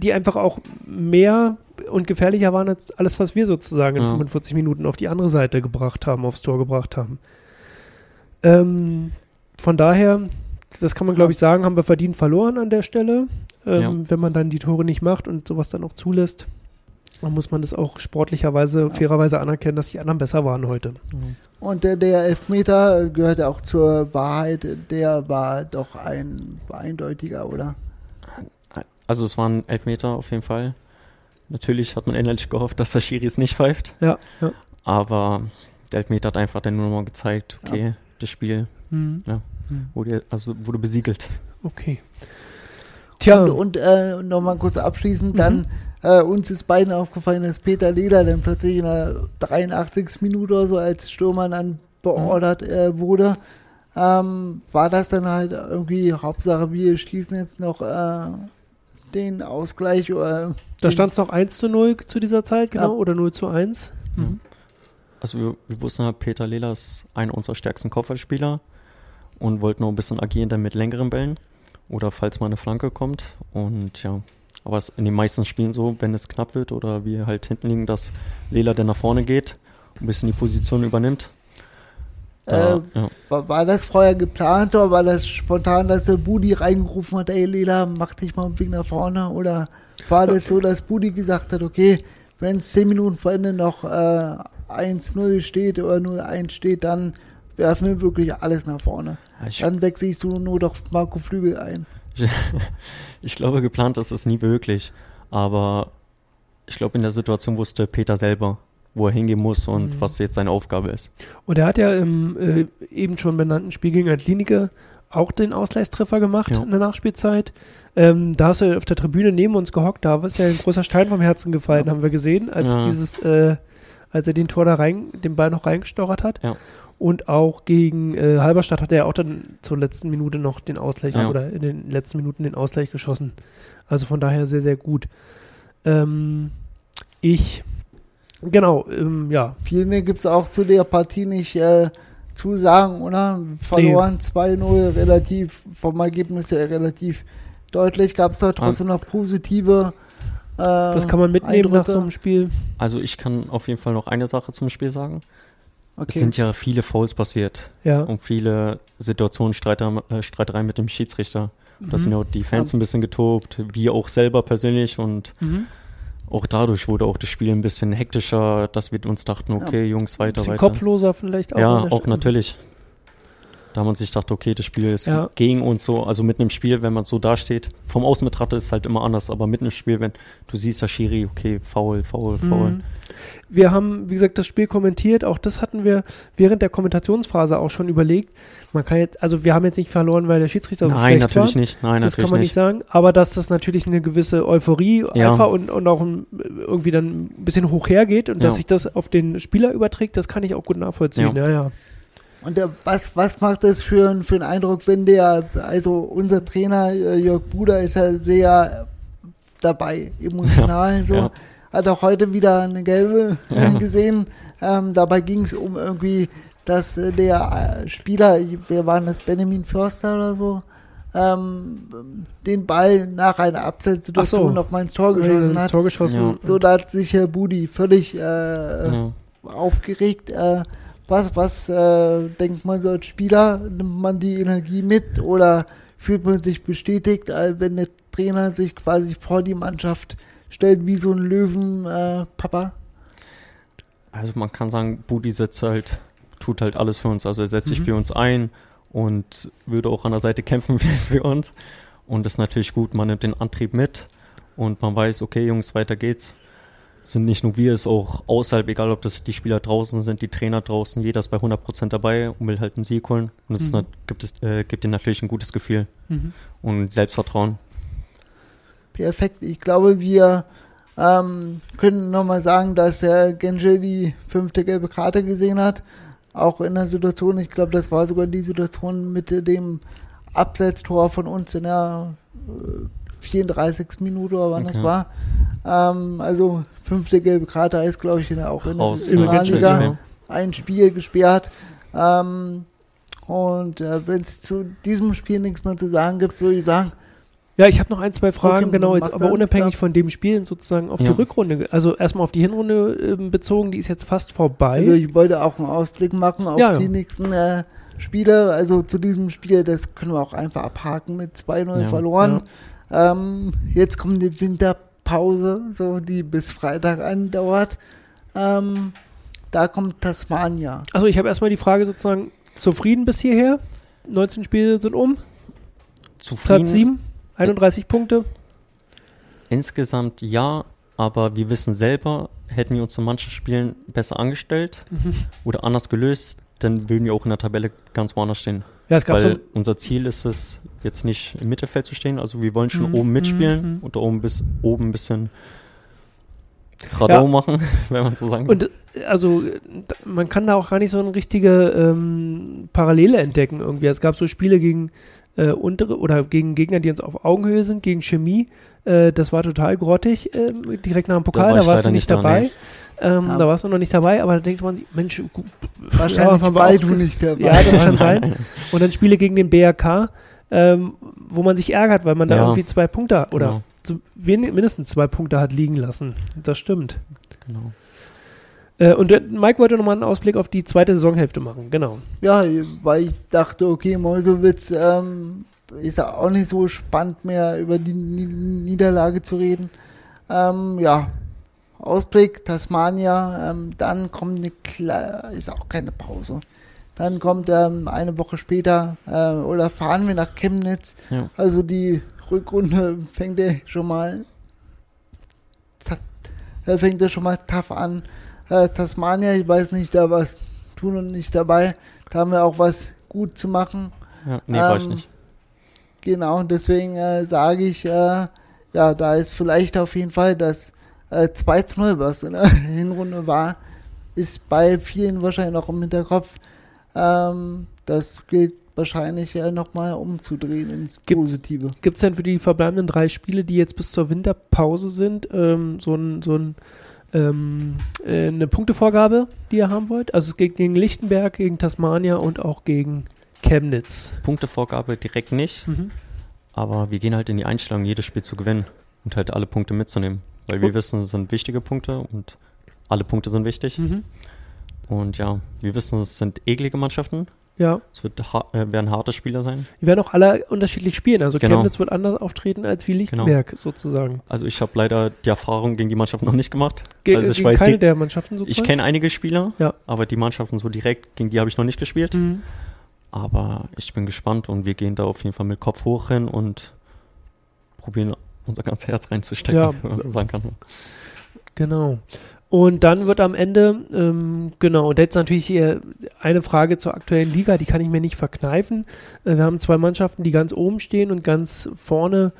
die einfach auch mehr und gefährlicher waren als alles, was wir sozusagen in Ja. 45 Minuten auf die andere Seite gebracht haben, aufs Tor gebracht haben. Ähm, von daher, das kann man glaube ich sagen, haben wir verdient verloren an der Stelle. Ähm, Ja. Wenn man dann die Tore nicht macht und sowas dann auch zulässt, dann muss man das auch sportlicherweise, fairerweise anerkennen, dass die anderen besser waren heute. Und der, der Elfmeter gehört auch zur Wahrheit. Der war doch ein eindeutiger, oder? Also es waren Elfmeter auf jeden Fall. Natürlich hat man innerlich gehofft, dass der Schiri es nicht pfeift. Ja, ja. Aber der Elfmeter hat einfach dann nur noch mal gezeigt, okay, das Spiel Mhm. wurde, also wurde besiegelt. Okay. Tja, Und, und äh, nochmal kurz abschließend, Mhm. dann äh, uns ist beiden aufgefallen, dass Peter Leder dann plötzlich in der 83. Minute oder so als Stürmer dann beordert äh, wurde. Ähm, war das dann halt irgendwie Hauptsache, wir schließen jetzt noch äh, den Ausgleich oder da stand es noch 1 zu 0 zu dieser Zeit, genau, Ja. oder 0 zu 1. Mhm. Also wir, wir wussten ja, Peter Lela ist einer unserer stärksten Kopfballspieler und wollten noch ein bisschen agieren dann mit längeren Bällen oder falls mal eine Flanke kommt. Und ja, aber es ist in den meisten Spielen so, wenn es knapp wird oder wir halt hinten liegen, dass Lela dann nach vorne geht, ein bisschen die Position übernimmt. Da, Äh, ja. war, war das vorher geplant oder war das spontan, dass der Budi reingerufen hat, ey Leda, mach dich mal einen Weg nach vorne? Oder war das so, dass Budi gesagt hat, okay, wenn es 10 Minuten vor Ende noch äh, 1-0 steht oder 0-1 steht, dann werfen wir wirklich alles nach vorne. Ich, Dann wechsle ich so nur doch Marco Flügel ein. ich glaube, geplant ist es nie wirklich. Aber ich glaube, in der Situation wusste Peter selber, wo er hingehen muss und Mhm. was jetzt seine Aufgabe ist. Und er hat ja im äh, eben schon benannten Spiel gegen Atletico auch den Ausgleichstreffer gemacht Ja. in der Nachspielzeit. Ähm, da hast du auf der Tribüne neben uns gehockt, da ist ja ein großer Stein vom Herzen gefallen, haben wir gesehen, als Ja. dieses, äh, als er den Tor da rein, den Ball noch reingestochert hat. Ja. Und auch gegen äh, Halberstadt hat er auch dann zur letzten Minute noch den Ausgleich Ja. oder in den letzten Minuten den Ausgleich geschossen. Also von daher sehr, sehr gut. Ähm, ich, genau, ähm, ja, Viel mehr gibt es auch zu der Partie nicht äh, zu sagen, oder? Verloren 2-0, relativ, vom Ergebnis her relativ deutlich. Gab es da trotzdem noch positive äh, das kann man mitnehmen nach Eindrücke? so einem Spiel. Also ich kann auf jeden Fall noch eine Sache zum Spiel sagen. Es Okay. sind ja viele Fouls passiert Ja. und viele Situationen, Streiter, äh, Streitereien mit dem Schiedsrichter. Da Mhm. sind ja auch die Fans ein bisschen getobt, wir auch selber persönlich und Mhm. auch dadurch wurde auch das Spiel ein bisschen hektischer, dass wir uns dachten, okay, Jungs, weiter, bisschen weiter. kopfloser vielleicht auch. ja, auch natürlich. Da man sich dachte, okay, das Spiel ist Ja. gegen uns so, also mitten im Spiel, wenn man so dasteht. Vom Außen betrachtet ist es halt immer anders, aber mitten im Spiel, wenn du siehst, der Schiri, okay, faul, faul, faul. Mhm. Wir haben, wie gesagt, das Spiel kommentiert. Auch das hatten wir während der Kommentationsphase auch schon überlegt. Man kann jetzt, also wir haben jetzt nicht verloren, weil der Schiedsrichter so Nein, schlecht natürlich war. nicht. Nein, Das natürlich kann man nicht sagen. Aber dass das natürlich eine gewisse Euphorie Ja. einfach und, und auch ein, irgendwie dann ein bisschen hoch hergeht und dass Ja. sich das auf den Spieler überträgt, das kann ich auch gut nachvollziehen. Ja, ja. Und der, was, was macht das für, ein- für einen Eindruck, wenn der, also unser Trainer äh, Jörg Buder ist ja sehr dabei, emotional so. ja. Hat auch heute wieder eine gelbe Ja. gesehen. Ähm, dabei ging es um irgendwie, dass äh, der äh, Spieler, wer war denn das, Benjamin Förster oder so, ähm, den Ball nach einer Abseitssituation so. noch mal ins Tor geschossen Ins hat. Tor geschossen. Ja. So, da hat sich Herr Budi völlig äh, Ja. aufgeregt. Äh, was was äh, denkt man so als Spieler? Nimmt man die Energie mit oder fühlt man sich bestätigt, äh, wenn der Trainer sich quasi vor die Mannschaft stellt wie so ein Löwenpapa? Äh? Also man kann sagen, Budi setzt halt, tut halt alles für uns. Also er setzt sich Mhm. für uns ein und würde auch an der Seite kämpfen für, für uns. Und das ist natürlich gut, man nimmt den Antrieb mit und man weiß, okay, Jungs, weiter geht's. Es sind nicht nur wir, es ist auch außerhalb, egal ob das die Spieler draußen sind, die Trainer draußen, jeder ist bei 100% dabei und will halt einen Sieg holen. Und es Mhm. nat- gibt, es, äh, gibt ihnen natürlich ein gutes Gefühl Mhm. und Selbstvertrauen. Perfekt. Ich glaube, wir ähm, können nochmal sagen, dass Herr Gengel die fünfte gelbe Karte gesehen hat. Auch in der Situation, ich glaube, das war sogar die Situation mit dem Abseitstor von uns in der äh, 34. Minute oder wann das Okay. war. Ähm, also fünfte gelbe Karte heißt, glaube ich, in auch in der Raus, in der Regionalliga Genscher, ein Spiel gesperrt. Ähm, und äh, wenn es zu diesem Spiel nichts mehr zu sagen gibt, würde ich sagen, Ja, ich habe noch ein, zwei Fragen, Okay, genau, jetzt aber dann, unabhängig ja. von dem Spielen sozusagen auf Ja. die Rückrunde, also erstmal auf die Hinrunde ähm, bezogen, die ist jetzt fast vorbei. Also ich wollte auch einen Ausblick machen auf Ja, ja. die nächsten äh, Spiele. Also zu diesem Spiel, das können wir auch einfach abhaken mit 2-0 Ja. Ähm, jetzt kommt die Winterpause, so die bis Freitag andauert. Ähm, da kommt Tasmania. also ich habe erstmal die Frage sozusagen, zufrieden bis hierher? 19 Spiele sind um, Zufrieden? Platz 7, 31 Punkte. Insgesamt ja, aber wir wissen selber, hätten wir uns in manchen Spielen besser angestellt Mhm. oder anders gelöst, dann würden wir auch in der Tabelle ganz woanders stehen. Ja, es gab so Weil unser Ziel ist es, jetzt nicht im Mittelfeld zu stehen. Also wir wollen schon Mhm, oben mitspielen mhm, mhm. und da oben bis oben ein bisschen Radau Ja. machen, wenn man so sagen Und äh, also man kann da auch gar nicht so eine richtige ähm, Parallele entdecken irgendwie. Es gab so Spiele gegen äh, untere oder gegen Gegner, die uns auf Augenhöhe sind, gegen Chemie. Äh, das war total grottig ähm, direkt nach dem Pokal. war Da, warst du nicht nicht da, dabei. nee. Ähm, Ja. Da warst du noch nicht dabei, aber da denkt man sich, Mensch, Wahrscheinlich, weil auch du nicht dabei ja, das kann sein. Und dann Spiele gegen den BRK, ähm, wo man sich ärgert, weil man da Ja. irgendwie zwei Punkte oder Genau, zu, wen, mindestens zwei Punkte hat liegen lassen. Das stimmt. genau. Äh, und äh, Mike wollte nochmal einen Ausblick auf die zweite Saisonhälfte machen, genau. Ja, weil ich dachte, okay, Meuselwitz ähm, ist ja auch nicht so spannend mehr über die Ni- Niederlage zu reden. Ähm, ja, Ausblick, Tasmania, ähm, dann kommt eine Kle ist auch keine Pause. Dann kommt ähm, eine Woche später äh, oder fahren wir nach Chemnitz. Ja. Also die Rückrunde fängt ja schon mal äh, fängt ja schon mal tough an. Äh, Tasmania, ich weiß nicht, da was tun und nicht dabei. Da haben wir auch was gut zu machen. Ja, nee, war ich Ähm, nicht. Genau, und deswegen äh, sage ich, äh, ja, da ist vielleicht auf jeden Fall das äh, 2 zu 0, was in der Hinrunde war, ist bei vielen wahrscheinlich noch im Hinterkopf. Ähm, das gilt wahrscheinlich äh, nochmal umzudrehen ins Positive. Gibt es denn für die verbleibenden drei Spiele, die jetzt bis zur Winterpause sind, ähm, so, ein, so ein, ähm, äh, eine Punktevorgabe, die ihr haben wollt? Also es geht gegen Lichtenberg, gegen Tasmania und auch gegen Chemnitz. Punktevorgabe direkt nicht, Mhm. aber wir gehen halt in die Einstellung, jedes Spiel zu gewinnen und halt alle Punkte mitzunehmen. Weil wir wissen, es sind wichtige Punkte und alle Punkte sind wichtig. Mhm. Und ja, wir wissen, es sind eklige Mannschaften. Ja, Es wird äh, werden harte Spieler sein. die werden auch alle unterschiedlich spielen. Also Genau. Chemnitz wird anders auftreten als wie Lichtenberg sozusagen. Also ich habe leider die Erfahrung gegen die Mannschaft noch nicht gemacht. Ge also ich gegen weiß, keine die, der Mannschaften ich sozusagen. kenne einige Spieler, Ja. aber die Mannschaften so direkt, gegen die habe ich noch nicht gespielt. Mhm. Aber ich bin gespannt und wir gehen da auf jeden Fall mit Kopf hoch hin und probieren unser ganzes Herz reinzustecken, Ja. wenn man so sagen kann. Genau. Und dann wird am Ende, ähm, genau, und jetzt natürlich eine Frage zur aktuellen Liga, die kann ich mir nicht verkneifen. Äh, wir haben zwei Mannschaften, die ganz oben stehen und ganz vorne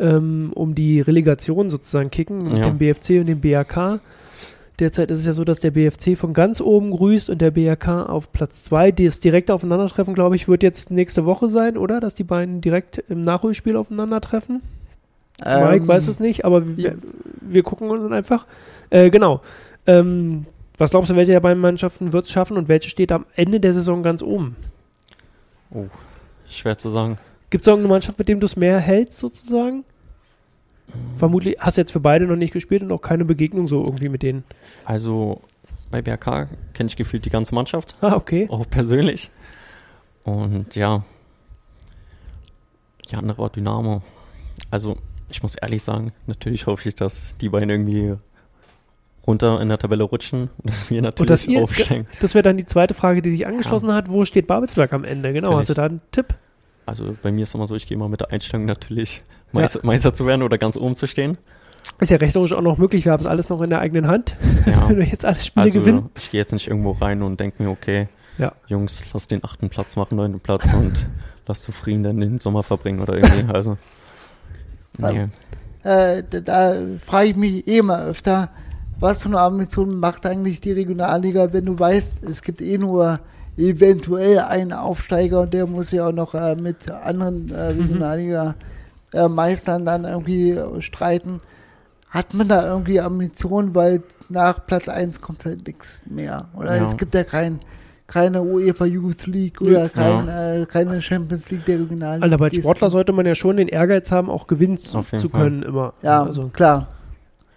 ähm, um die Relegation sozusagen kicken, mit Ja. dem BFC und dem BRK. Derzeit ist es ja so, dass der BFC von ganz oben grüßt und der BRK auf Platz 2. Das direkte Aufeinandertreffen, glaube ich, wird jetzt nächste Woche sein, oder? Dass die beiden direkt im Nachholspiel aufeinandertreffen. Mike Ähm, weiß es nicht, aber wir, ja. wir gucken uns einfach. Äh, genau. Ähm, was glaubst du, welche der beiden Mannschaften wird es schaffen und welche steht am Ende der Saison ganz oben? Oh, schwer zu sagen. Gibt es irgendeine Mannschaft, mit dem du es mehr hältst, sozusagen? Vermutlich hast du jetzt für beide noch nicht gespielt und auch keine Begegnung so irgendwie mit denen. Also bei BRK kenne ich gefühlt die ganze Mannschaft, Ah, okay. auch persönlich. Und ja, die andere war Dynamo. Also ich muss ehrlich sagen, natürlich hoffe ich, dass die beiden irgendwie runter in der Tabelle rutschen und dass wir natürlich Und dass ihr, aufsteigen. das wäre dann die zweite Frage, die sich angeschlossen hat. Wo steht Babelsberg am Ende? Genau, Natürlich. hast du da einen Tipp? Also bei mir ist immer so, ich gehe immer mit der Einstellung natürlich Meister, Meister zu werden oder ganz oben zu stehen. Ist ja rechnerisch auch noch möglich, wir haben es alles noch in der eigenen Hand. Ja. Wenn wir jetzt alle Spiele Also gewinnen. ich gehe jetzt nicht irgendwo rein und denke mir, okay, Ja. Jungs, lass den achten Platz machen, neunten Platz und lass zufrieden dann den Sommer verbringen oder irgendwie. Also, nee. Äh, da, da frage ich mich eh mal öfter, was für eine Ambition macht eigentlich die Regionalliga, wenn du weißt, es gibt eh nur eventuell einen Aufsteiger und der muss ja auch noch äh, mit anderen äh, Regionalliga-Meistern dann irgendwie äh, streiten. Hat man da irgendwie Ambitionen, weil nach Platz 1 kommt halt nichts mehr. Oder Ja. es gibt ja keinen keine UEFA Youth League oder kein, äh, keine Champions League der Regionalen. Also bei Sportler sollte man ja schon den Ehrgeiz haben, auch gewinnen zu, zu können immer. Ja, also, klar.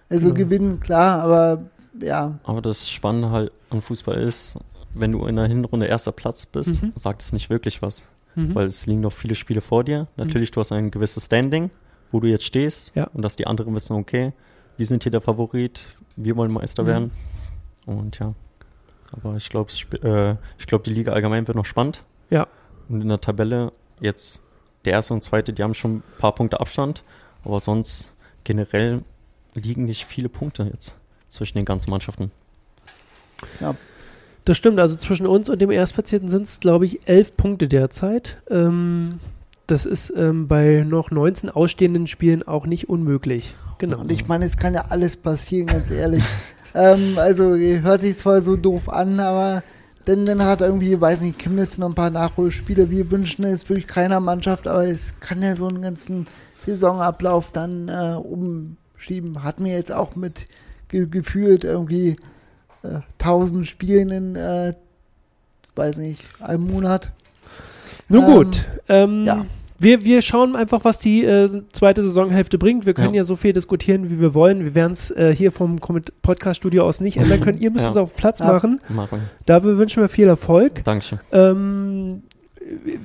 Also Genau. gewinnen, klar, aber ja, Aber das Spannende halt an Fußball ist, wenn du in der Hinrunde erster Platz bist, Mhm. sagt es nicht wirklich was. Mhm. Weil es liegen noch viele Spiele vor dir. Natürlich, du hast ein gewisses Standing, wo du jetzt stehst. Ja. Und dass die anderen wissen, okay, wir sind hier der Favorit, wir wollen Meister Mhm. werden. Und ja. Aber ich glaube, äh, ich glaube, die Liga allgemein wird noch spannend. Ja. Und in der Tabelle jetzt der erste und zweite, die haben schon ein paar Punkte Abstand. Aber sonst generell liegen nicht viele Punkte jetzt zwischen den ganzen Mannschaften. Das stimmt, also zwischen uns und dem Erstplatzierten sind es, glaube ich, elf Punkte derzeit. Ähm, das ist ähm, bei noch 19 ausstehenden Spielen auch nicht unmöglich. Genau. und ich meine, es kann ja alles passieren, ganz ehrlich. ähm, also hört sich zwar so doof an, aber denn dann hat irgendwie, weiß nicht, Chemnitz noch ein paar Nachholspiele. Wir wünschen es wirklich keiner Mannschaft, aber es kann ja so einen ganzen Saisonablauf dann äh, umschieben. Hatten wir jetzt auch mit ge gefühlt irgendwie äh, 1000 Spielen in, äh, weiß nicht, einem Monat. Nun Ähm, gut. Ähm, ja. wir, wir schauen einfach, was die äh, zweite Saisonhälfte bringt. Wir können ja, Ja. so viel diskutieren, wie wir wollen. Wir werden es äh, hier vom Podcast-Studio aus nicht ändern können. Ihr müsst Ja. es auf Platz Ja. machen. Machen. Dafür wünschen wir viel Erfolg. Dankeschön. Ähm,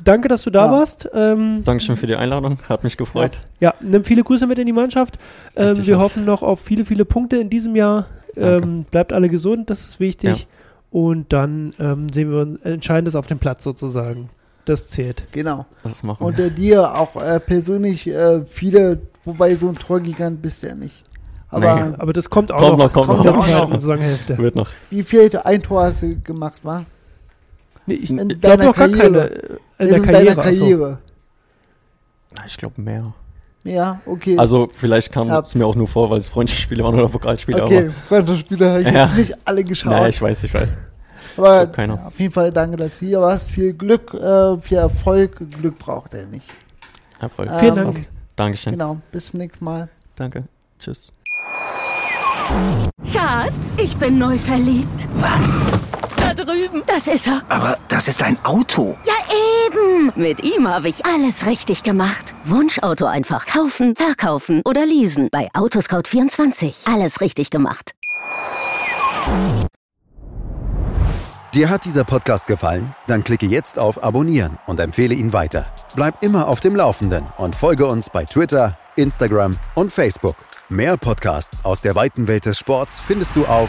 danke, dass du da Ja. warst. Ähm, Dankeschön für die Einladung. Hat mich gefreut. ja, nimm viele Grüße mit in die Mannschaft. Ähm, wir aus. hoffen noch auf viele, viele Punkte in diesem Jahr. Ähm, bleibt alle gesund, das ist wichtig. Und dann ähm, sehen wir uns Entscheidendes auf dem Platz sozusagen. Das zählt. Genau. Das machen Und wir. äh, dir auch äh, persönlich äh, viele, wobei so ein Torgigant bist du ja nicht. Aber Nee. Aber das kommt auch Kommt noch, noch, kommt noch. der Kommt zweiten noch. Saisonhälfte. Wird noch. wie viel ein Tor hast du gemacht, wa? Nee, ich In glaube deiner noch gar Karriere. keine. In Also der in Karriere. deiner achso. Karriere. Na, Ich glaube mehr. Ja, okay. Also vielleicht kam Ja. es mir auch nur vor, weil es Freundschaftsspiele waren oder Pokalspiele. okay, Freundschaftsspiele habe ich Ja. jetzt nicht alle geschaut. Naja, ich weiß, ich weiß. aber glaub, keiner. auf jeden Fall danke, dass du hier warst. Viel Glück, äh, viel Erfolg. Glück braucht er nicht. Erfolg. Ähm, Vielen Dank. Dankeschön. Genau, bis zum nächsten Mal. Danke. Tschüss. Schatz, ich bin neu verliebt. Was? Da drüben. Das ist er. Aber das ist ein Auto. Ja, eben. Mit ihm habe ich alles richtig gemacht. Wunschauto einfach kaufen, verkaufen oder leasen. Bei Autoscout24. Alles richtig gemacht. Dir hat dieser Podcast gefallen? Dann klicke jetzt auf Abonnieren und empfehle ihn weiter. Bleib immer auf dem Laufenden und folge uns bei Twitter, Instagram und Facebook. Mehr Podcasts aus der weiten Welt des Sports findest du auf